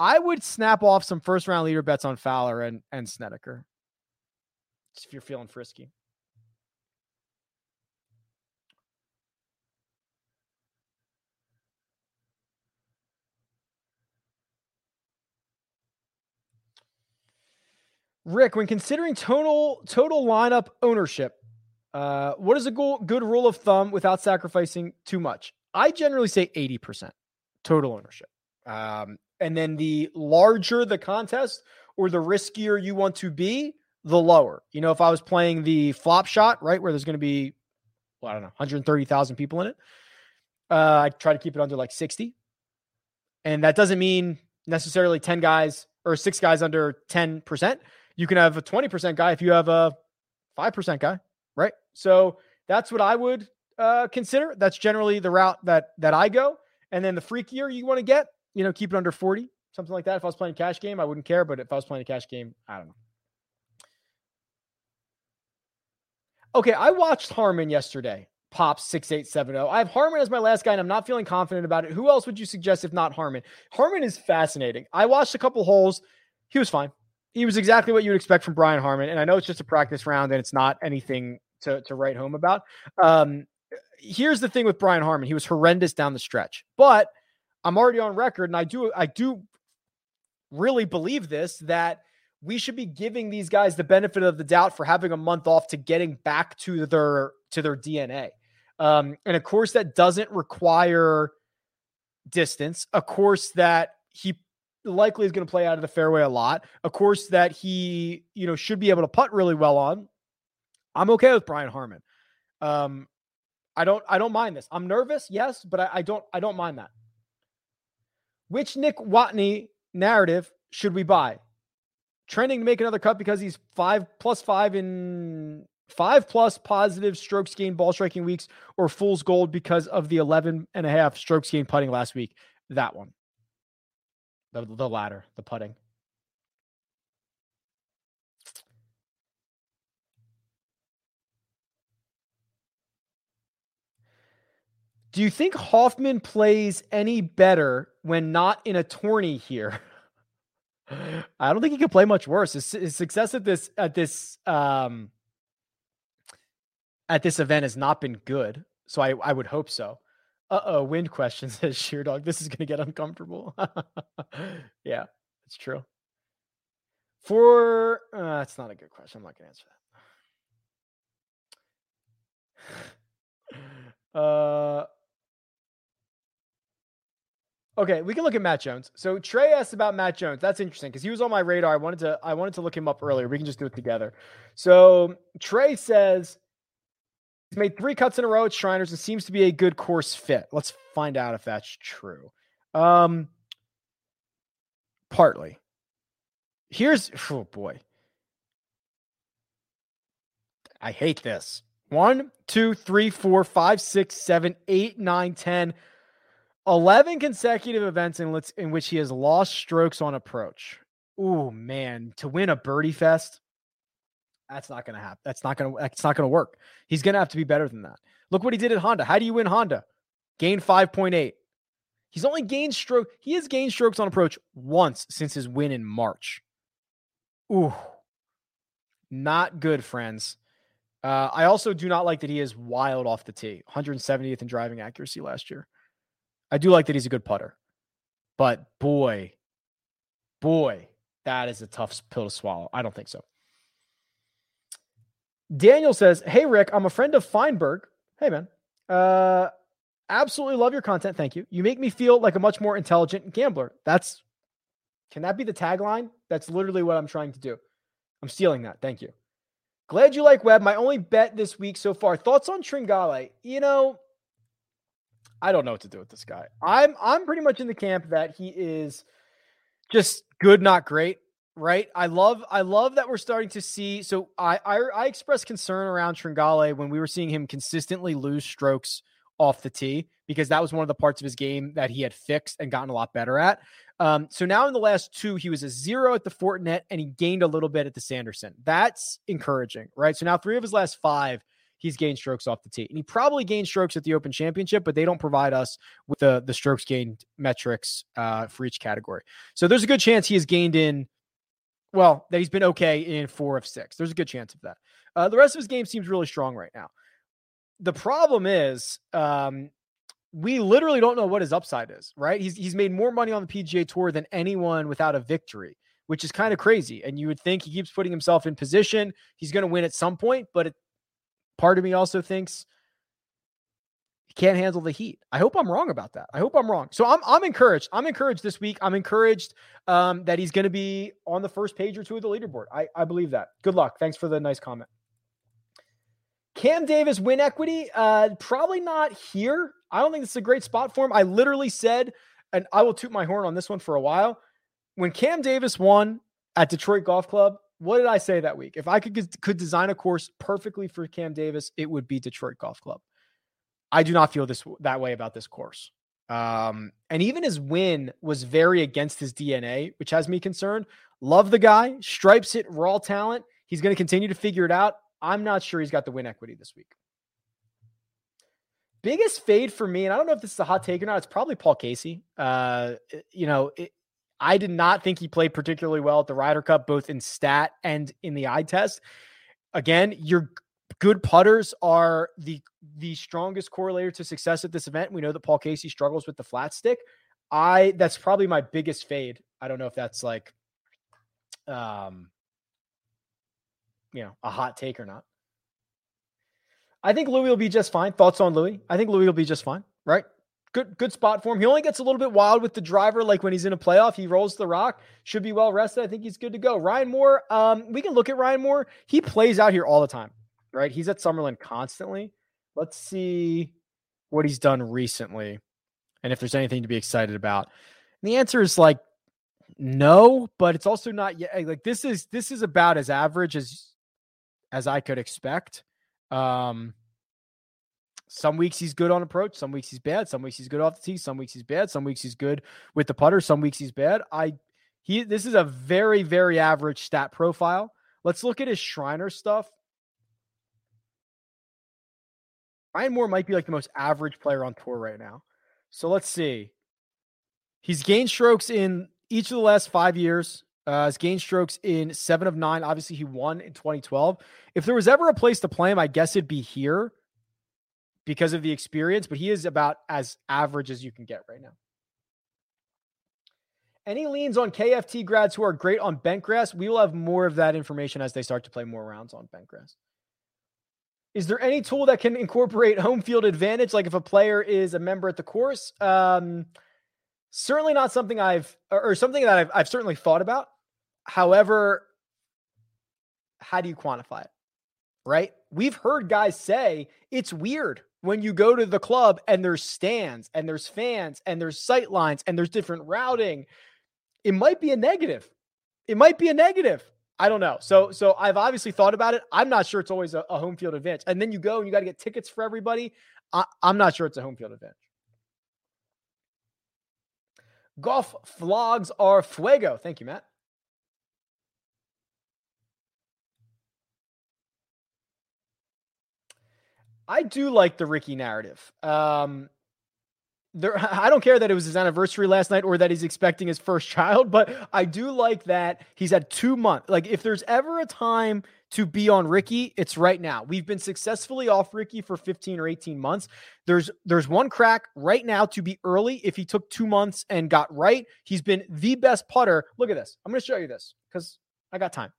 I would snap off some first round leader bets on Fowler and and Snedeker. If you're feeling frisky. Rick, when considering total total lineup ownership, uh, what is a go- good rule of thumb without sacrificing too much? I generally say 80% total ownership. Um, and then the larger the contest or the riskier you want to be, the lower. You know, if I was playing the flop shot, right, where there's going to be, well, I don't know, 130,000 people in it, uh, I try to keep it under like 60. And that doesn't mean necessarily 10 guys or six guys under 10%. You can have a 20% guy if you have a 5% guy, right? So that's what I would uh, consider. That's generally the route that that I go. And then the freakier you want to get, you know, keep it under 40, something like that. If I was playing cash game, I wouldn't care. But if I was playing a cash game, I don't know. Okay, I watched Harman yesterday. Pop 6870. I have Harman as my last guy, and I'm not feeling confident about it. Who else would you suggest if not Harman? Harman is fascinating. I watched a couple holes. He was fine he was exactly what you would expect from Brian Harman, And I know it's just a practice round and it's not anything to, to write home about. Um, here's the thing with Brian Harman: He was horrendous down the stretch, but I'm already on record. And I do, I do really believe this, that we should be giving these guys the benefit of the doubt for having a month off to getting back to their, to their DNA. Um, and of course that doesn't require distance. Of course that he likely is going to play out of the fairway a lot. Of course, that he, you know, should be able to putt really well on. I'm okay with Brian Harman. Um, I don't I don't mind this. I'm nervous, yes, but I, I don't I don't mind that. Which Nick Watney narrative should we buy? Trending to make another cut because he's five plus five in five plus positive strokes gained ball striking weeks or fool's gold because of the 11 and a half strokes gained putting last week. That one. The the latter, the putting. Do you think Hoffman plays any better when not in a tourney here? I don't think he could play much worse. His, his, success at this at this um at this event has not been good, so I I would hope so. Uh oh, wind question says Sheer Dog. This is going to get uncomfortable. yeah, it's true. For uh, that's not a good question. I'm not going to answer that. uh, okay, we can look at Matt Jones. So Trey asked about Matt Jones. That's interesting because he was on my radar. I wanted to I wanted to look him up earlier. We can just do it together. So Trey says He's made three cuts in a row at Shriners and seems to be a good course fit. Let's find out if that's true. Um, partly. Here's oh boy. I hate this. One, two, three, four, five, six, seven, eight, nine, ten. 11 consecutive events in, in which he has lost strokes on approach. Oh man, to win a birdie fest. That's not going to happen. That's not going to. That's not going to work. He's going to have to be better than that. Look what he did at Honda. How do you win Honda? Gain five point eight. He's only gained stroke. He has gained strokes on approach once since his win in March. Ooh, not good, friends. Uh, I also do not like that he is wild off the tee, 170th in driving accuracy last year. I do like that he's a good putter, but boy, boy, that is a tough pill to swallow. I don't think so. Daniel says, Hey, Rick, I'm a friend of Feinberg. Hey, man. Uh, absolutely love your content. Thank you. You make me feel like a much more intelligent gambler. That's, can that be the tagline? That's literally what I'm trying to do. I'm stealing that. Thank you. Glad you like Webb. My only bet this week so far. Thoughts on Tringale? You know, I don't know what to do with this guy. I'm I'm pretty much in the camp that he is just good, not great right? I love I love that we're starting to see. So I I, I expressed concern around Tringale when we were seeing him consistently lose strokes off the tee because that was one of the parts of his game that he had fixed and gotten a lot better at. Um, so now in the last two, he was a zero at the Fortinet and he gained a little bit at the Sanderson. That's encouraging, right? So now three of his last five, he's gained strokes off the tee, and he probably gained strokes at the Open Championship, but they don't provide us with the the strokes gained metrics uh, for each category. So there's a good chance he has gained in well, that he's been okay in four of six. There's a good chance of that. Uh, the rest of his game seems really strong right now. The problem is, um, we literally don't know what his upside is, right? He's he's made more money on the PGA Tour than anyone without a victory, which is kind of crazy. And you would think he keeps putting himself in position. He's going to win at some point, but it, part of me also thinks he can't handle the heat. I hope I'm wrong about that. I hope I'm wrong. So I'm I'm encouraged. I'm encouraged this week. I'm encouraged um, that he's going to be on the first page or two of the leaderboard. I, I believe that. Good luck. Thanks for the nice comment. Cam Davis win equity, uh, probably not here. I don't think this is a great spot for him. I literally said, and I will toot my horn on this one for a while. When Cam Davis won at Detroit Golf Club, what did I say that week? If I could could design a course perfectly for Cam Davis, it would be Detroit Golf Club. I do not feel this that way about this course. Um, and even his win was very against his DNA, which has me concerned. Love the guy, stripes it, raw talent. He's going to continue to figure it out. I'm not sure he's got the win equity this week. Biggest fade for me, and I don't know if this is a hot take or not. It's probably Paul Casey. Uh, you know, it, I did not think he played particularly well at the Ryder Cup, both in stat and in the eye test. Again, you're good putters are the the strongest correlator to success at this event. We know that Paul Casey struggles with the flat stick. I that's probably my biggest fade. I don't know if that's like um you know, a hot take or not. I think Louis will be just fine. Thoughts on Louis? I think Louis will be just fine, right? Good good spot for him. He only gets a little bit wild with the driver, like when he's in a playoff. He rolls the rock. Should be well rested. I think he's good to go. Ryan Moore, um, we can look at Ryan Moore. He plays out here all the time right? He's at Summerlin constantly. Let's see what he's done recently and if there's anything to be excited about. And the answer is like no, but it's also not yet like this is this is about as average as as I could expect. Um some weeks he's good on approach, some weeks he's bad, some weeks he's good off the tee, some weeks he's bad, some weeks he's good with the putter, some weeks he's bad. I he this is a very very average stat profile. Let's look at his Shriner stuff. Ryan Moore might be like the most average player on tour right now. So let's see. He's gained strokes in each of the last five years. Uh, he's gained strokes in seven of nine. Obviously, he won in 2012. If there was ever a place to play him, I guess it'd be here because of the experience, but he is about as average as you can get right now. Any leans on KFT grads who are great on bent grass? We will have more of that information as they start to play more rounds on bent grass. Is there any tool that can incorporate home field advantage, like if a player is a member at the course? Um, certainly not something I've, or, or something that I've, I've certainly thought about. However, how do you quantify it? Right? We've heard guys say it's weird when you go to the club and there's stands and there's fans and there's sight lines and there's different routing. It might be a negative. It might be a negative. I don't know. So so I've obviously thought about it. I'm not sure it's always a, a home field advantage. And then you go and you got to get tickets for everybody. I, I'm not sure it's a home field advantage. Golf vlogs are fuego. Thank you, Matt. I do like the Rickie narrative. Um, there I don't care that it was his anniversary last night or that he's expecting his first child, but I do like that he's had 2 months. Like if there's ever a time to be on Rickie, it's right now. We've been successfully off Rickie for 15 or 18 months. There's there's one crack right now to be early if he took 2 months and got right. He's been the best putter. Look at this. I'm going to show you this cuz I got time.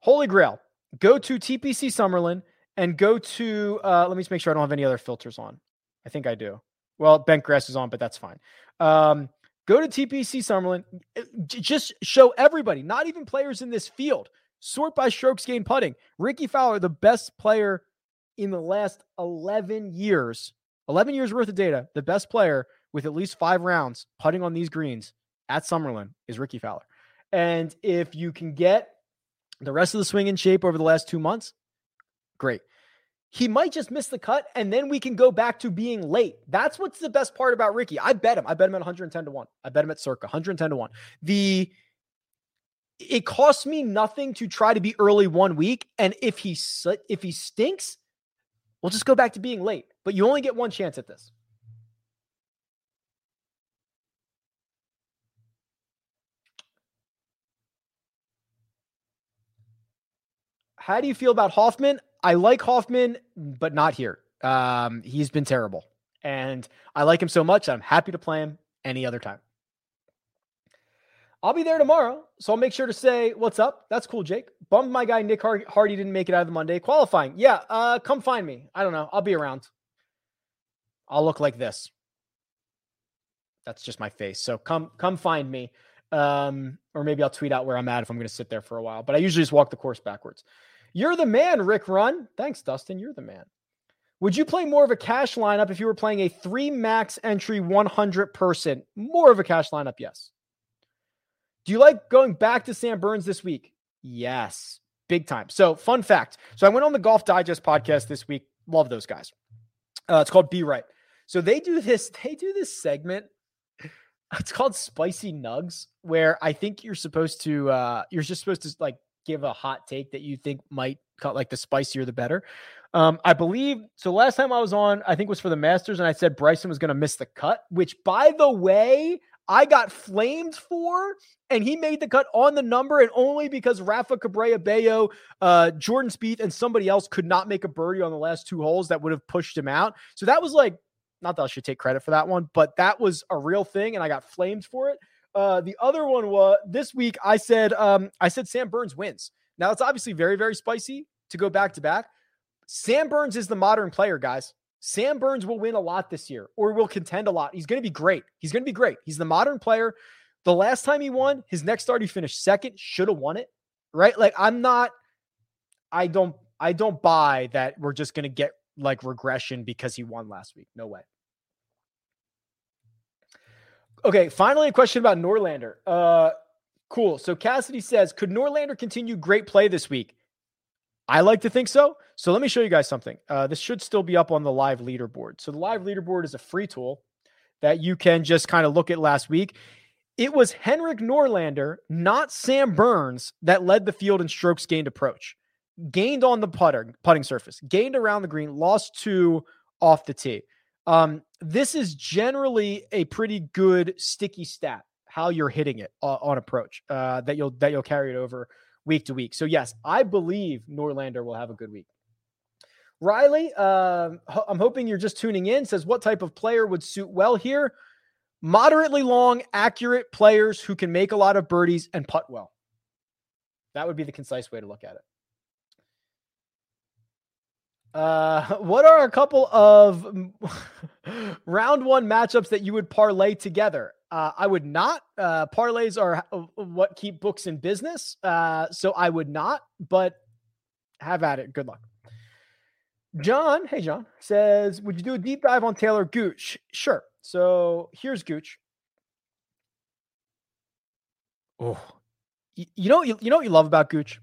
Holy Grail. Go to TPC Summerlin and go to uh let me just make sure I don't have any other filters on. I think I do. Well, bent grass is on, but that's fine. Um, go to TPC Summerlin. Uh, just show everybody, not even players in this field, sort by strokes gained putting. Rickie Fowler, the best player in the last 11 years, 11 years worth of data, the best player with at least five rounds putting on these greens at Summerlin is Rickie Fowler. And if you can get the rest of the swing in shape over the last two months, great he might just miss the cut and then we can go back to being late. That's what's the best part about Rickie. I bet him. I bet him at 110 to 1. I bet him at circa 110 to 1. The it costs me nothing to try to be early one week and if he if he stinks, we'll just go back to being late. But you only get one chance at this. How do you feel about Hoffman? I like Hoffman, but not here. Um, he's been terrible. And I like him so much, I'm happy to play him any other time. I'll be there tomorrow, so I'll make sure to say what's up. That's cool, Jake. Bummed my guy Nick Hardy didn't make it out of the Monday qualifying. Yeah, uh, come find me. I don't know. I'll be around. I'll look like this. That's just my face. So come come find me. Um, or maybe I'll tweet out where I'm at if I'm going to sit there for a while. But I usually just walk the course backwards. You're the man, Rick Run. Thanks, Dustin. You're the man. Would you play more of a cash lineup if you were playing a three max entry 100 person? More of a cash lineup, yes. Do you like going back to Sam Burns this week? Yes, big time. So, fun fact. So, I went on the Golf Digest podcast this week. Love those guys. Uh, it's called Be Right. So they do this. They do this segment. It's called Spicy Nugs, where I think you're supposed to. Uh, you're just supposed to like give a hot take that you think might cut like the spicier the better. Um, I believe so. Last time I was on, I think was for the Masters, and I said Bryson was going to miss the cut, which by the way, I got flamed for, and he made the cut on the number, and only because Rafa Cabrera Bello, uh, Jordan Spieth, and somebody else could not make a birdie on the last two holes that would have pushed him out. So that was like, not that I should take credit for that one, but that was a real thing, and I got flamed for it. Uh, the other one was this week. I said um, I said Sam Burns wins. Now it's obviously very very spicy to go back to back. Sam Burns is the modern player, guys. Sam Burns will win a lot this year, or will contend a lot. He's going to be great. He's going to be great. He's the modern player. The last time he won, his next start he finished second. Should have won it, right? Like I'm not. I don't. I don't buy that we're just going to get like regression because he won last week. No way. Okay, finally, a question about Norlander. Uh, cool. So Cassidy says, could Norlander continue great play this week? I like to think so. So let me show you guys something. Uh, this should still be up on the live leaderboard. So the live leaderboard is a free tool that you can just kind of look at last week. It was Henrik Norlander, not Sam Burns, that led the field in strokes gained approach. Gained on the putter, putting surface, gained around the green, lost two off the tee. Um, this is generally a pretty good sticky stat how you're hitting it uh, on approach uh, that you'll that you'll carry it over week to week. So yes, I believe Norlander will have a good week. Riley, uh, I'm hoping you're just tuning in. Says what type of player would suit well here? Moderately long, accurate players who can make a lot of birdies and putt well. That would be the concise way to look at it. Uh, what are a couple of round one matchups that you would parlay together? Uh, I would not. Uh, parlays are what keep books in business. Uh, so I would not, but have at it. Good luck. John, hey, John says, Would you do a deep dive on Taylor Gooch? Sure. So here's Gooch. Oh, you, you know, you, you know what you love about Gooch?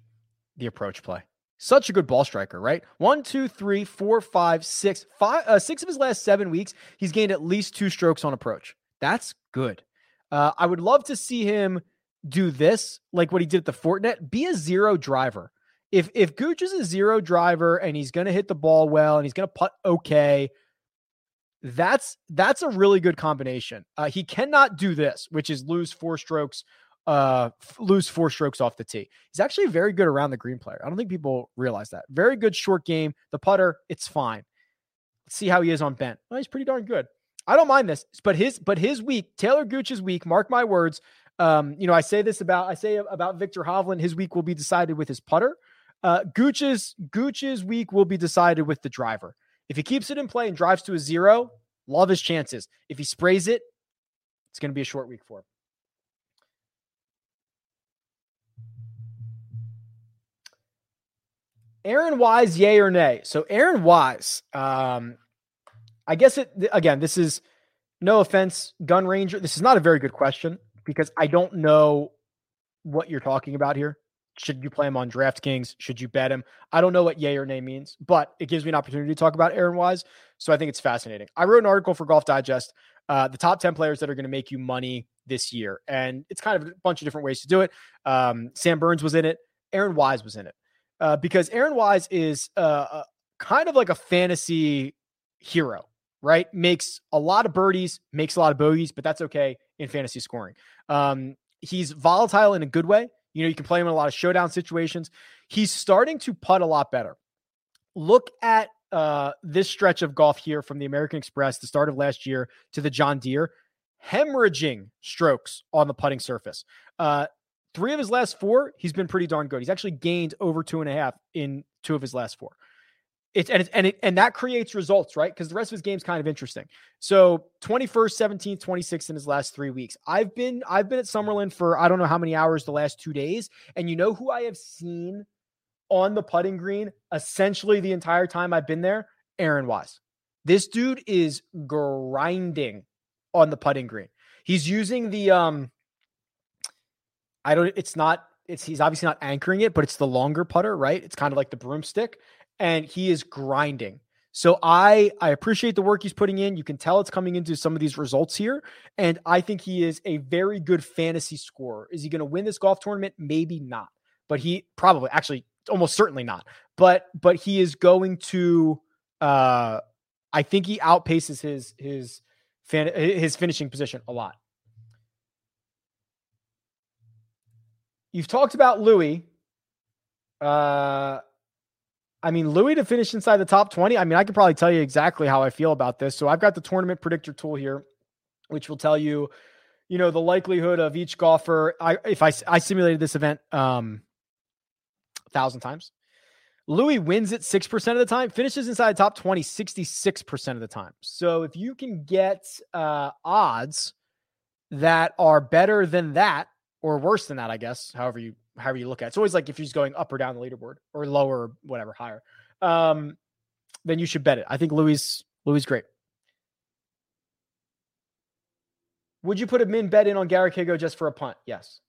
The approach play such a good ball striker, right? One, two, three, four, five, six, five, uh, six of his last seven weeks, he's gained at least two strokes on approach. That's good. Uh, I would love to see him do this, like what he did at the Fortinet. Be a zero driver. If if Gooch is a zero driver and he's going to hit the ball well and he's going to putt okay, That's that's a really good combination. Uh, he cannot do this, which is lose four strokes, uh, lose four strokes off the tee. He's actually very good around the green player. I don't think people realize that. Very good short game. The putter, it's fine. Let's see how he is on bent. Well, he's pretty darn good. I don't mind this, but his but his week, Taylor Gooch's week. Mark my words. Um, you know, I say this about I say about Viktor Hovland. His week will be decided with his putter. Uh, Gooch's Gooch's week will be decided with the driver. If he keeps it in play and drives to a zero, love his chances. If he sprays it, it's going to be a short week for him. Aaron Wise, yay or nay? So Aaron Wise, um, I guess it again. This is no offense, Gun Ranger. This is not a very good question because I don't know what you're talking about here. Should you play him on DraftKings? Should you bet him? I don't know what yay or nay means, but it gives me an opportunity to talk about Aaron Wise. So I think it's fascinating. I wrote an article for Golf Digest, uh, the top 10 players that are going to make you money this year. And it's kind of a bunch of different ways to do it. Um, Sam Burns was in it, Aaron Wise was in it. Uh, because Aaron Wise is uh, kind of like a fantasy hero, right? Makes a lot of birdies, makes a lot of bogeys, but that's okay in fantasy scoring. Um, he's volatile in a good way. You know, you can play him in a lot of showdown situations. He's starting to putt a lot better. Look at uh, this stretch of golf here from the American Express, the start of last year to the John Deere, hemorrhaging strokes on the putting surface. Uh, three of his last four, he's been pretty darn good. He's actually gained over two and a half in two of his last four. It's and it's and it, and that creates results, right? Because the rest of his game's kind of interesting. So 21st, 17th, 26th in his last three weeks. I've been I've been at Summerlin for I don't know how many hours the last two days, and you know who I have seen on the putting green essentially the entire time I've been there? Aaron Wise. This dude is grinding on the putting green. He's using the um I don't it's not it's he's obviously not anchoring it, but it's the longer putter, right? It's kind of like the broomstick and he is grinding. So I I appreciate the work he's putting in. You can tell it's coming into some of these results here, and I think he is a very good fantasy scorer. Is he going to win this golf tournament? Maybe not, but he probably actually almost certainly not. But but he is going to. uh I think he outpaces his his fan, his finishing position a lot. You've talked about Louis. Uh, I mean, Louis to finish inside the top 20. I mean, I can probably tell you exactly how I feel about this. So I've got the tournament predictor tool here, which will tell you, you know, the likelihood of each golfer. I if I I simulated this event um a thousand times. Louis wins it 6% of the time, finishes inside the top 20 66% of the time. So if you can get uh odds that are better than that or worse than that, I guess, however you however you look at it. It's always like if he's going up or down the leaderboard or lower, or whatever, higher. Um, then you should bet it. I think Louis Louis great. Would you put a min bet in on Garrick Higgo just for a punt? Yes.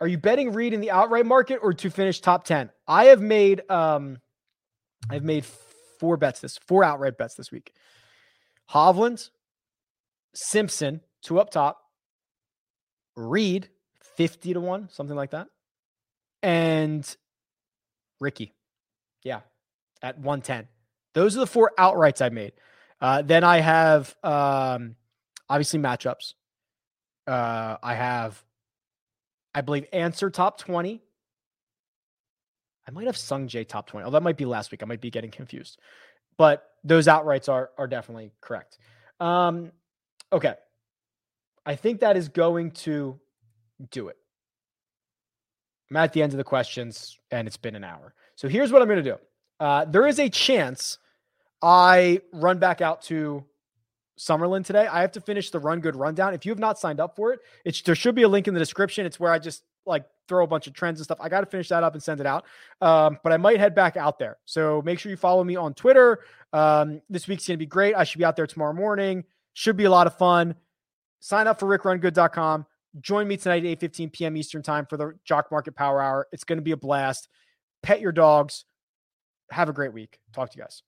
Are you betting Reed in the outright market or to finish top 10? I have made um I've made four bets this four outright bets this week. Hovland, Simpson, two up top, Reed, 50 to 1, something like that. And Rickie. Yeah, at 110. Those are the four outrights I made. Uh, then I have um, obviously matchups. Uh, I have, I believe, Ancer top 20. I might have Sungjae top 20. Oh, that might be last week. I might be getting confused. But those outrights are are definitely correct. Um, okay. I think that is going to do it. I'm at the end of the questions and it's been an hour. So here's what I'm going to do. Uh, there is a chance I run back out to Summerlin today. I have to finish the Run Good Rundown. If you have not signed up for it, it's there should be a link in the description. It's where I just like throw a bunch of trends and stuff. I got to finish that up and send it out. Um, but I might head back out there. So make sure you follow me on Twitter. Um, this week's going to be great. I should be out there tomorrow morning. Should be a lot of fun. Sign up for rickrungood.com. Join me tonight at 8:15 p.m. Eastern Time for the Jock Market Power Hour. It's going to be a blast. Pet your dogs. Have a great week. Talk to you guys.